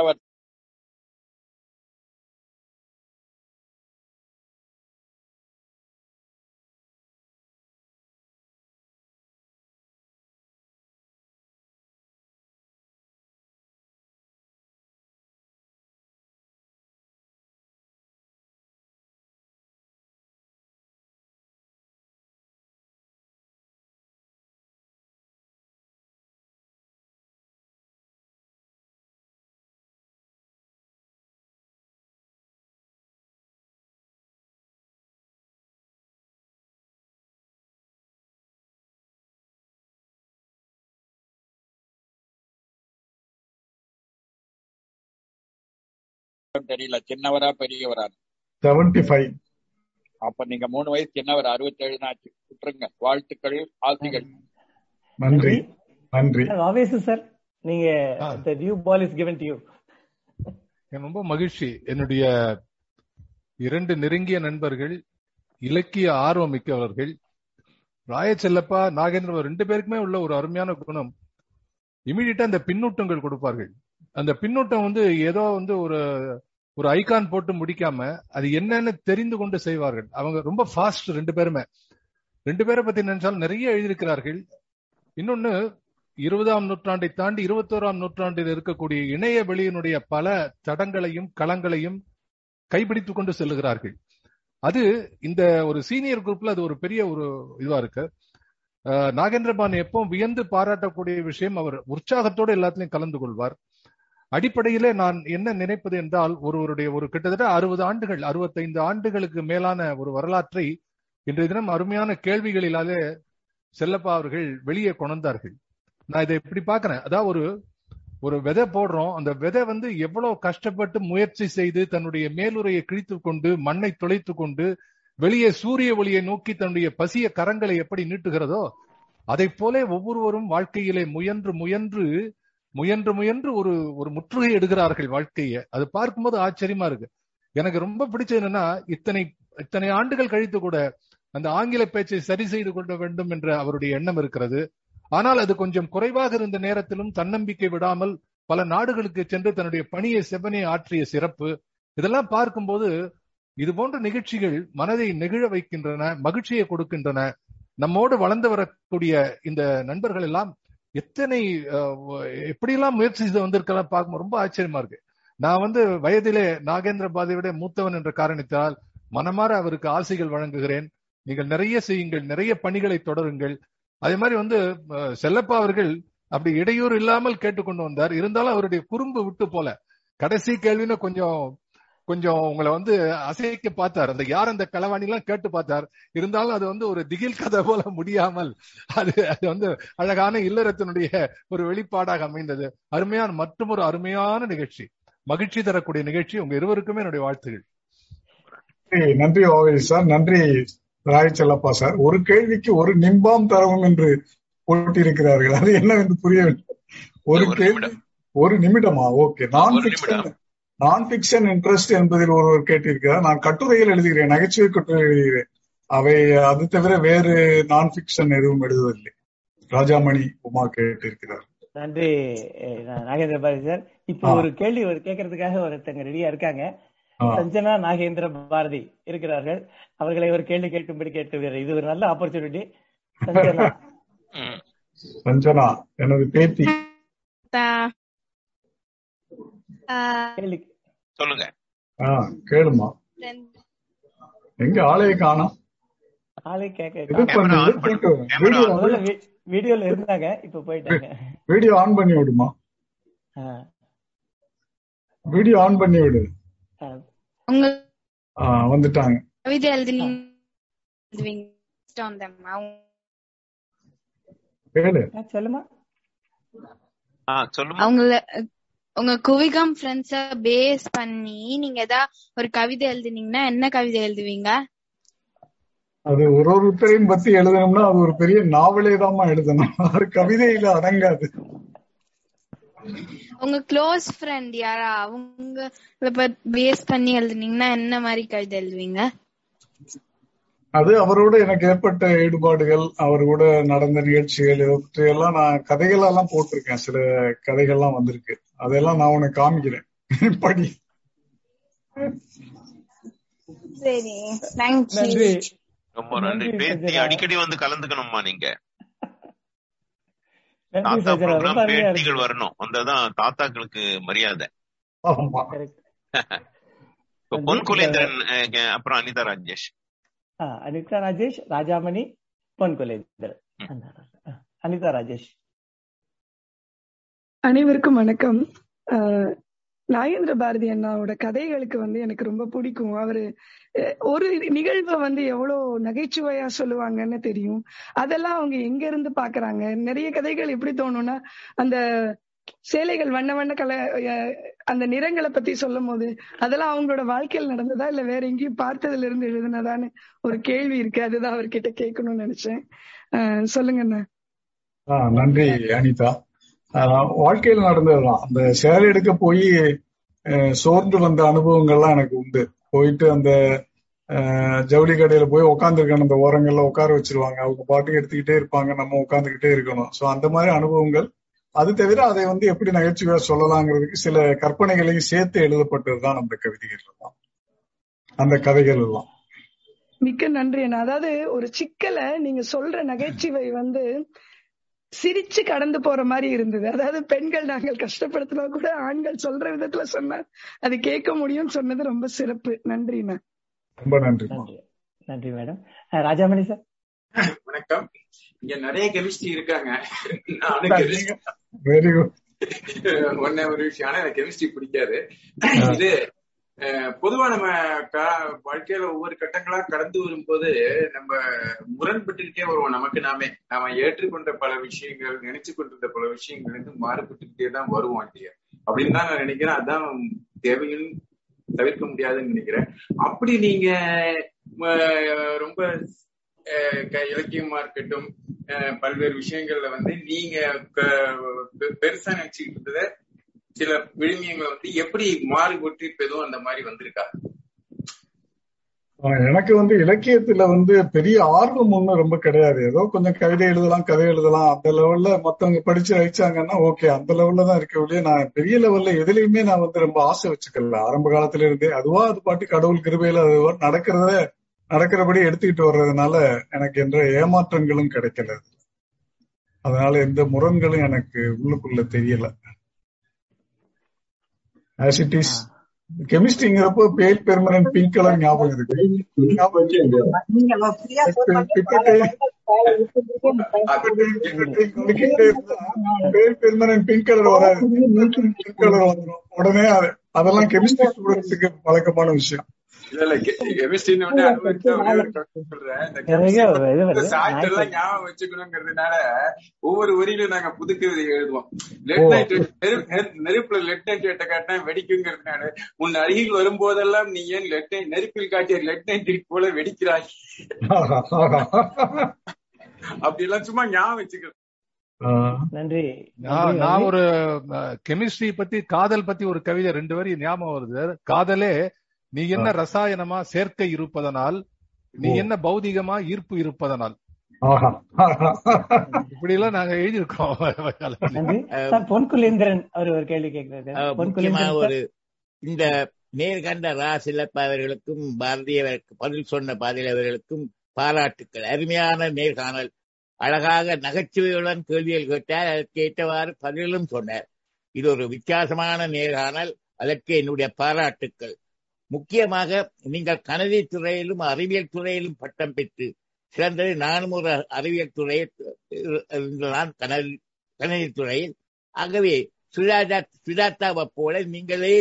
தெரியல சின்னவரா பெரியவரா? செவன்டி ஃபைவ் அப்ப நீங்க மூணு வயசு சின்னவர் அறுபத்தேழு ஆச்சு. விட்டுருங்க. வாழ்த்துக்கள் ஆசைகள். நன்றி. நன்றி. ஆவேசு சார். நீங்க ஆ. the new ball is given to you. எனக்கு ரொம்ப மகிழ்ச்சி. என்னுடைய இரண்டு நெருங்கிய நண்பர்கள் இலக்கிய ஆர்வம் மிக்கவர்கள் ராயச்செல்லப்பா நாகேந்திர ரெண்டு பேருக்குமே உள்ள ஒரு அருமையான குணம். இமீடியட்டா அந்த பின்னூட்டங்கள் கொடுப்பார்கள். அந்த பின்னூட்டம் வந்து ஏதோ வந்து ஒரு ஒரு ஐகான் போட்டு முடிக்காம அது என்னன்னு தெரிந்து கொண்டு செய்வார்கள். அவங்க ரொம்ப ஃபாஸ்ட் ரெண்டு பேருமே. ரெண்டு பேரை பத்தி நினைச்சாலும் நிறைய எழுதியிருக்கிறார்கள். இன்னொன்னு இருபதாம் நூற்றாண்டை தாண்டி இருபத்தோராம் நூற்றாண்டில் இருக்கக்கூடிய இணைய வெளியினுடைய பல தடங்களையும் களங்களையும் கைப்பிடித்து கொண்டு செல்லுகிறார்கள். அது இந்த ஒரு சீனியர் குரூப்ல அது ஒரு பெரிய ஒரு இதுவா இருக்கு. நாகேந்திரபான் எப்பவும் வியந்து பாராட்டக்கூடிய விஷயம் அவர் உற்சாகத்தோடு எல்லாத்திலையும் கலந்து கொள்வார். அடிப்படையிலே நான் என்ன நினைப்பது என்றால் ஒருவருடைய ஒரு கிட்டத்தட்ட அறுபது ஆண்டுகள் அறுபத்தைந்து ஆண்டுகளுக்கு மேலான ஒரு வரலாற்றை இன்றைய தினம் அருமையான கேள்விகளிலாலே செல்லப்பா அவர்கள் வெளியே கொணர்ந்தார்கள். நான் இதை இப்படி பாக்குறேன் அதாவது ஒரு ஒரு விதை போடுறோம். அந்த விதை வந்து எவ்வளவு கஷ்டப்பட்டு முயற்சி செய்து தன்னுடைய மேலுரையை கிழித்து கொண்டு மண்ணை துளைத்து கொண்டு வெளியே சூரிய ஒளியை நோக்கி தன்னுடைய பசிய கரங்களை எப்படி நீட்டுகிறதோ அதை போல ஒவ்வொருவரும் வாழ்க்கையிலே முயன்று முயன்று முயன்று முயன்று ஒரு ஒரு முற்றுகை எடுக்கிறார்கள் வாழ்க்கையை. அது பார்க்கும்போது ஆச்சரியமா இருக்கு. எனக்கு ரொம்ப பிடிச்சது என்னன்னா இத்தனை இத்தனை ஆண்டுகள் கழித்து கூட அந்த ஆங்கில பேச்சை சரி செய்து கொள்ள வேண்டும் என்ற அவருடைய எண்ணம் இருக்கிறது. ஆனால் அது கொஞ்சம் குறைவாக இருந்த நேரத்திலும் தன்னம்பிக்கை விடாமல் பல நாடுகளுக்கு சென்று தன்னுடைய பணியை செவ்வனே ஆற்றிய சிறப்பு. இதெல்லாம் பார்க்கும்போது இது போன்ற நிகழ்ச்சிகள் மனதை நெகிழ வைக்கின்றன மகிழ்ச்சியை கொடுக்கின்றன. நம்மோடு வளர்ந்து வரக்கூடிய இந்த நண்பர்கள் எல்லாம் எத்தனை எப்படிலாம் முயற்சி செய்து வந்திருக்கலாம் பார்க்கும் ரொம்ப ஆச்சரியமா இருக்கு. நான் வந்து வயதிலே நாகேந்திர பாதை விட மூத்தவன் என்ற காரணத்தால் மனமாற அவருக்கு ஆசைகள் வழங்குகிறேன். நீங்கள் நிறைய செய்யுங்கள் நிறைய பணிகளை தொடருங்கள். அதே மாதிரி வந்து செல்லப்பா அவர்கள் அப்படி இடையூறு இல்லாமல் கேட்டுக்கொண்டு வந்தார். இருந்தாலும் அவருடைய குறும்பு விட்டு போல. கடைசி கேள்வின்னு கொஞ்சம் கொஞ்சம் உங்களை வந்து அசைக்க பார்த்தார். அந்த யார் அந்த களவாணி எல்லாம் கேட்டு பார்த்தார். இருந்தாலும் அது வந்து ஒரு திகில் கதை போல முடியாமல் அது அது வந்து அழகான இல்லறத்தினுடைய ஒரு வெளிப்பாடாக அமைந்தது. அருமையான மற்றும் ஒரு அருமையான நிகழ்ச்சி. மகிழ்ச்சி தரக்கூடிய நிகழ்ச்சி. உங்க இருவருக்குமே என்னுடைய வாழ்த்துகள். நன்றி, ஓவை சார். நன்றி ராய் செல்லப்பா சார். ஒரு கேள்விக்கு ஒரு நிம்பாம் தரவும் என்று போட்டியிருக்கிறார்கள் அது என்னவென்று புரியவில்லை. ஒரு ஒரு கேள்வி நிமிடம். ஒரு நிமிடமா? ஓகே. நான். நான் பிக்சன் இன்ட்ரெஸ்ட் என்பதில் ஒருவர் கேட்டிருக்கிறார். நான் கட்டுரைகள் எழுதுகிறேன் நகைச்சுவை கட்டுரை எழுதுகிறேன். அவை அது தவிர வேறு நான் பிக்சன் எதுவும் எழுதுவதில்லை ராஜாமணி உமா கேட்டிருக்கிறார். நன்றி நாகேந்திர பாரதி சார் இப்போ. ஒரு கேள்வி ஒரு கேட்கறதுக்காக ஒருத்தங்க ரெடியா இருக்காங்க. சஞ்சனா நாகேந்திர பாரதி இருக்கிறார்கள். அவர்களை ஒரு கேள்வி கேட்கும்படி கேட்டு இது ஒரு நல்ல ஆப்பர்ச்சுனிட்டி சஞ்சனா. எனது பேத்தி. சொல்லுங்க. ஆ கேளுமா. எங்க ஆளைய காணோம். ஆளே வீ- வீடியோல இருந்தாங்க இப்ப போயிட்டாங்க. வீடியோ ஆன் பண்ணி விடுமா? வீடியோ ஆன் பண்ணி விடு. வந்துட்டாங்க. கவிதை எழுதுனீங்க. சொல்லுமா. ஆ, சொல்லுமா. அவங்கள உங்க குவிகம் ஃப்ரெண்ட்ஸ பேஸ் பண்ணி நீங்க ஏதாவது ஒரு கவிதை எழுதுனீங்கன்னா என்ன கவிதை எழுதுவீங்க? அது ஒரு ஒருத்தரையும் பத்தி எழுதணும்னா அது ஒரு பெரிய நாவலே தான் எழுதணும். (laughs) அது கவிதையில அடங்காது. உங்க க்ளோஸ் ஃப்ரெண்ட் யாரா? அவங்க பேஸ் பண்ணி எழுதுனீங்கன்னா என்ன மாதிரி கவிதை எழுதுவீங்க? அது அவரோட எனக்கு ஏற்பட்ட ஈடுபாடுகள் அவர் கூட நடந்த நிகழ்ச்சிகள் இதை பற்றியெல்லாம் நான் கதைகள் எல்லாம் போட்டிருக்கேன். சில கதைகள்லாம் வந்திருக்கு. அதெல்லாம் நான் உனக்கு காமிக்கிறேன். (laughs) படி. நன்றி. ரொம்ப நன்றி. சஜ்ஜனா. அடிக்கடி வந்து கலந்துக்கணும்மா நீங்க. தாத்தா ப்ரோக்ராம் பேட்டிகள் வரணும். வந்தாதான் தாத்தாக்களுக்கு மரியாதை. (laughs) பொன் குலேந்திரன் அப்புறம் அனிதா ராஜேஷ். அனிதா ராஜேஷ் ராஜாமணி பொன் அனிதா ராஜேஷ். அனைவருக்கும் வணக்கம். ஆஹ் நாகேந்திர பாரதி அண்ணாவோட கதைகளுக்கு வந்து எனக்கு ரொம்ப பிடிக்கும். அவரு ஒரு நிகழ்வை வந்து எவ்வளவு நகைச்சுவையா சொல்லுவாங்கன்னு தெரியும். அதெல்லாம் அவங்க எங்க இருந்து பாக்குறாங்க? நிறைய கதைகள் எப்படி தோணும்னா அந்த சேலைகள் வண்ண வண்ண கல அந்த நிறங்களை பத்தி சொல்லும் போது அதெல்லாம் அவங்களோட வாழ்க்கையில் நடந்ததா? இல்ல வேற எங்கேயும் பார்த்ததுல இருந்து எழுதுனதான்னு ஒரு கேள்வி இருக்கு. அதுதான் அவர்கிட்ட கேட்கணும்னு நினைச்சேன். ஆஹ் சொல்லுங்க அண்ணா. நன்றி அனிதா. வாழ்க்கையில் நடந்ததுதான். அந்த சேலை எடுக்க போய் அஹ், சோர்ந்து வந்த அனுபவங்கள்லாம் எனக்கு உண்டு. போயிட்டு அந்த ஜவுளி கடையில போய் உட்காந்துருக்கணும் அந்த ஓரங்கள்ல உட்கார வச்சிருவாங்க. அவங்க பாட்டுக்கு எடுத்துக்கிட்டே இருப்பாங்க. நம்ம உட்காந்துக்கிட்டே இருக்கணும். சோ அந்த மாதிரி அனுபவங்கள். அது தவிர அதை வந்து எப்படி நகைச்சுவையா சொல்லலாங்கிறதுக்கு சில கற்பனைகளையும் சேர்த்து எழுதப்பட்டதுதான் அந்த கவிதைகள் எல்லாம் அந்த கதைகள் எல்லாம் மிக்க நன்றி அதாவது ஒரு சிக்கலை நீங்க சொல்ற நகைச்சுவை வந்து சிரிச்சு கடந்து போற மாதிரி இருந்தது. அதாவது பெண்கள் நாங்கள் கஷ்டப்படுத்தினா கூட ஆண்கள் சொல்ற விதத்துல சொன்னா அது கேட்க முடியும் சொன்னது ரொம்ப சிறப்பு. நன்றிண்ணா ரொம்ப நன்றி நன்றி. நன்றி மேடம் ராஜாமணி சார் வணக்கம். இங்க நிறைய கெமிஸ்ட்ரி இருக்காங்க. நானும் வெரி குட் ஒன்னே ஒரு விஷயம். ஆனா எனக்கு கெமிஸ்ட்ரி பிடிக்காது. இது பொதுவா நம்ம கா- வாழ்க்கையில ஒவ்வொரு கட்டங்களா கடந்து வரும்போது நம்ம முரண்பட்டுக்கிட்டே வருவோம். நமக்கு நாமே நாம ஏற்றுக்கொண்ட பல விஷயங்கள் நினைச்சு கொண்டிருந்த பல விஷயங்கள் வந்து மாறுபட்டுக்கிட்டே தான் வருவோம் இல்லையா அப்படின்னு தான் நான் நினைக்கிறேன். அதான் தேவையும் தவிர்க்க முடியாதுன்னு நினைக்கிறேன். அப்படி நீங்க ரொம்ப அஹ், க- இலக்கியமா இருக்கட்டும் அஹ், பல்வேறு விஷயங்கள்ல வந்து நீங்க பெருசா நினைச்சுக்கிட்டு இருந்ததை சில விழுமியங்களை வந்து எப்படி மாறுபட்டு இப்ப எதுவும் அந்த மாதிரி வந்திருக்கா? ஆஹ் எனக்கு வந்து இலக்கியத்துல வந்து பெரிய ஆர்வம் ஒன்றும் ரொம்ப கிடையாது. ஏதோ கொஞ்சம் கவிதை எழுதலாம் கதை எழுதலாம். அந்த லெவல்ல மத்தவங்க படிச்சு ரசிச்சாங்கன்னா ஓகே அந்த லெவல்ல தான் இருக்க ஒழிய நான் பெரிய லெவல்ல எதுலயுமே நான் வந்து ரொம்ப ஆசை வச்சுக்கல. ஆரம்ப காலத்துல இருந்தே அதுவா அது பாட்டு கடவுள் கிருபையில அது நடக்கிறத நடக்கிறபடி எடுத்துக்கிட்டு வர்றதுனால எனக்கு என்ற ஏமாற்றங்களும் கிடைக்கல. அதனால எந்த முரண்களும் எனக்கு உள்ளுக்குள்ள தெரியல. ஆஸ் இட் இஸ் கெமிஸ்ட்ரிங்கிறப்போ பேல் பெர்மனன்ட் பிங்க் கலர் ஞாபகம் இருக்கு. பெர்மனன்ட் பிங்க் கலர் வராது பிங்க் கலர் வந்துடும் உடனே அது அதெல்லாம் கெமிஸ்ட்ரி ஸ்டூடெண்ட்ஸுக்கு பழக்கமான விஷயம் வச்சுக்கணுங்கிறதுனால ஒவ்வொரு வரியிலும் நாங்க புது கவிதை எழுதுவோம். லெட் நைட் நெருப்புல லெட் நைட் எட்ட காட்டினா வெடிக்குங்கிறதுனால உன் அருகில் வரும்போதெல்லாம் நீ ஏன் லெட் நைட் நெருப்பில் காட்டிய லெட் நைட் போல வெடிக்கிறாய்? அப்படி எல்லாம் சும்மா ஞாபகம் வச்சுக்கிறது ஆஹ் நன்றி. நான். ஒரு கெமிஸ்ட்ரி பத்தி காதல் பத்தி ஒரு கவிதை ரெண்டு வரி ஞாபகம் வருது காதலே நீ என்ன ரசாயனமா சேர்க்கை இருப்பதனால் நீ. என்ன பௌதிகமா ஈர்ப்பு இருப்பதனால். ஆஹா. இப்படி எல்லாம் நாங்க எழுதியிருக்கோம். நன்றி. (laughs) சார் பொன் குலேந்திரன் அவர் ஒரு கேள்வி கேட்கிறாரு. ஒரு இந்த நேர்கண்ட ரா சிலப்ப அவர்களுக்கும் பாரதியவருக்கு பதில் சொன்ன அவர்களுக்கும் பாராட்டுக்கள். அருமையான நேர்காணல் அழகாக நகைச்சுவையுடன் கேள்விகள் கேட்டார். அதற்கு ஏற்றவாறு பதிலும் சொன்னார். இது ஒரு வித்தியாசமான நேர்காணல் அதற்கு என்னுடைய பாராட்டுக்கள். முக்கியமாக நீங்கள் கணித துறையிலும் அறிவியல் துறையிலும் பட்டம் பெற்று சிறந்தது நானும் ஒரு அறிவியல் துறையில் நான் கணதி கணித துறையில். ஆகவே சுஜாதா சுஜாதாவை போல நீங்களே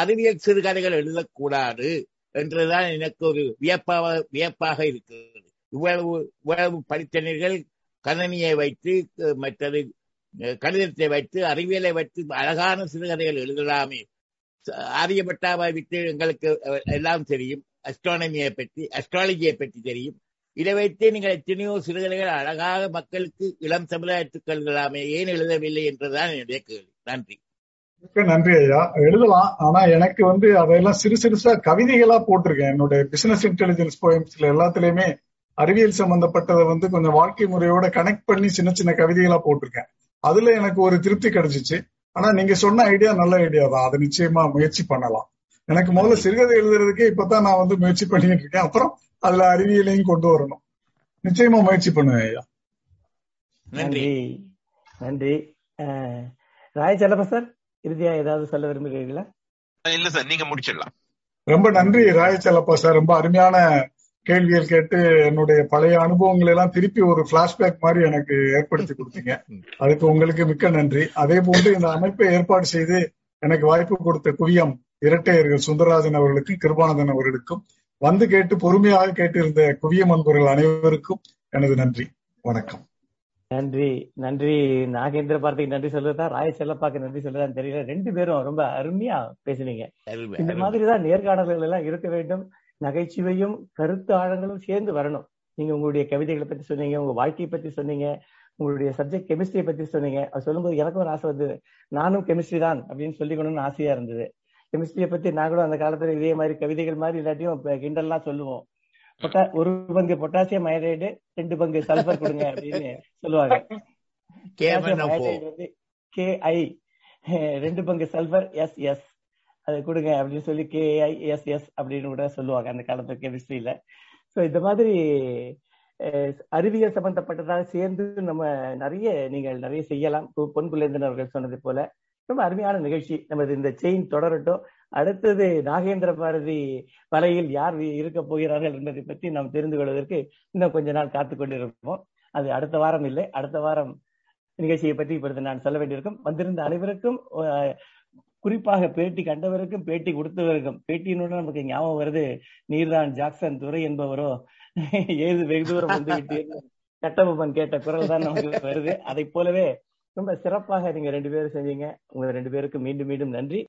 அறிவியல் சிறுகதைகள் எழுதக்கூடாது என்றுதான் எனக்கு ஒரு வியப்பாக வியப்பாக இருக்கிறது. இவ்வளவு இவ்வளவு படித்தனர்கள் கணனியை வைத்து மற்றது கணிதத்தை வைத்து அறிவியலை வைத்து அழகான சிறுகதைகள் எழுதலாமே ஆரியபட்டாவை விட்டு எங்களுக்கு எல்லாம் தெரியும். அஸ்ட்ரானமியை பற்றி அஸ்ட்ராலஜியை பற்றி தெரியும். இதை வைத்து நீங்கள் எத்தனையோ சிறுகதைகள் அழகாக மக்களுக்கு இளம் சமுதாயத்துக்கு எழுதலாமே ஏன் எழுதவில்லை என்றுதான் என்னுடைய கேள்வி. நன்றி. மிக்க நன்றி ஐயா. எழுதலாம். ஆனா எனக்கு வந்து அதையெல்லாம் சிறு சிறுசா கவிதைகளா போட்டிருக்கேன். என்னுடைய பிசினஸ் இன்டெலிஜென்ஸ் போயம்ஸ்ல எல்லாத்துலயுமே அறிவியல் சம்பந்தப்பட்டதை வந்து கொஞ்சம் வாழ்க்கை முறையோட கனெக்ட் பண்ணி சின்ன சின்ன கவிதைகளா போட்டிருக்கேன். அதுல எனக்கு ஒரு திருப்தி கிடைச்சிச்சு. ஆனா நீங்க சொன்ன ஐடியா நல்ல ஐடியா தான். அதை நிச்சயமா முயற்சி பண்ணலாம். எனக்கு முதல்ல சிறுகதை எழுதுறதுக்கே இப்பதான் நான் வந்து முயற்சி பண்ணிட்டு இருக்கேன். அப்புறம் அதுல அறிவியலையும் கொண்டு வரணும். நிச்சயமா முயற்சி பண்ணுவேன் ஐயா. நன்றி. நன்றி. நன்றி. அஹ், ராய் செல்லப்பா சார் இறுதியா ஏதாவது சொல்ல விரும்புகிறீர்களா? இல்ல சார் நீங்க முடிச்சிடலாம். ரொம்ப நன்றி ராயச்சலப்பா சார். ரொம்ப அருமையான கேள்விகள் கேட்டு என்னுடைய பழைய அனுபவங்களை எல்லாம் திருப்பி ஒரு பிளாஷ்பேக் மாதிரி எனக்கு ஏற்படுத்தி கொடுத்தீங்க. அதுக்கு உங்களுக்கு மிக்க நன்றி. அதே போன்று இந்த அமைப்பை ஏற்பாடு செய்து எனக்கு வாய்ப்பு கொடுத்த குவியம் இரட்டையர்கள் சுந்தரராஜன் அவர்களுக்கும் கிருபானந்தன் அவர்களுக்கும் வந்து கேட்டு பொறுமையாக கேட்டிருந்த குவியம் அன்பர்கள் அனைவருக்கும் எனது நன்றி. வணக்கம். நன்றி. நன்றி. நாகேந்திர பாரதிக்கு நன்றி சொல்றதா? ராய் செல்லப்பாக்கு நன்றி சொல்றதான்னு தெரியல. ரெண்டு பேரும் ரொம்ப அருமையா பேசுனீங்க. இந்த. மாதிரிதான் நேர்காணல்கள் எல்லாம் இருக்க வேண்டும். நகைச்சுவையும் கருத்து ஆழங்களும் சேர்ந்து வரணும். நீங்க உங்களுடைய கவிதைகளை பத்தி சொன்னீங்க உங்க வாழ்க்கையை பத்தி சொன்னீங்க உங்களுடைய சப்ஜெக்ட் கெமிஸ்ட்ரியை பத்தி சொன்னீங்க. அது சொல்லும்போது எனக்கும் ஒரு ஆசை வந்தது. நானும் கெமிஸ்ட்ரி தான் அப்படின்னு சொல்லிக்கணும்னு ஆசையா இருந்தது. கெமிஸ்ட்ரியை பத்தி நாங்களும் அந்த காலத்துல இதே மாதிரி கவிதைகள் மாதிரி இல்லாட்டியும் கிண்டல்லாம் சொல்லுவோம். பொட்டா ஒரு பங்கு பொட்டாசியம் அயனைடு ரெண்டு பங்கு சல்பர் கொடுங்க அப்படின்னு சொல்லுவாங்க. Iodide வந்து KI ரெண்டு பங்கு சல்பர் எஸ் எஸ் அதை கொடுங்க அப்படின்னு சொல்லி கேஐஎஸ்எஸ் அப்படின்னு கூட சொல்லுவாங்க அந்த காலத்து கெமிஸ்ட்ரியில சோ இந்த மாதிரி அறிவியல் சம்பந்தப்பட்டதாக சேர்ந்து நம்ம நிறைய நீங்கள் நிறைய செய்யலாம். பொன் குலேந்தன் அவர்கள் சொன்னது போல ரொம்ப அருமையான நிகழ்ச்சி. நமது இந்த செயின் தொடரட்டும். அடுத்தது நாகேந்திர பாரதி வலையில் யார் இருக்க போகிறார்கள் என்பதை பற்றி நாம் தெரிந்து கொள்வதற்கு இன்னும் கொஞ்ச நாள் காத்து கொண்டிருப்போம். அது அடுத்த வாரம் இல்லை. அடுத்த வாரம் நிகழ்ச்சியை பற்றி இப்பொழுது நான் சொல்ல வேண்டியிருக்கும். வந்திருந்த அனைவருக்கும் குறிப்பாக பேட்டி கண்டவருக்கும் பேட்டி கொடுத்தவருக்கும் பேட்டியினுடன் நமக்கு ஞாபகம் வருது நீர்தான் ஜாக்சன் துறை என்பவரோ ஏது வெகு தூரம் வந்து விட்டீர்கள் கட்டபொம்மன் கேட்ட குரல் தான் நமக்கு வருது. அதை போலவே ரொம்ப சிறப்பாக நீங்க ரெண்டு பேரும் செஞ்சீங்க. உங்க ரெண்டு பேருக்கும் மீண்டும் மீண்டும் நன்றி.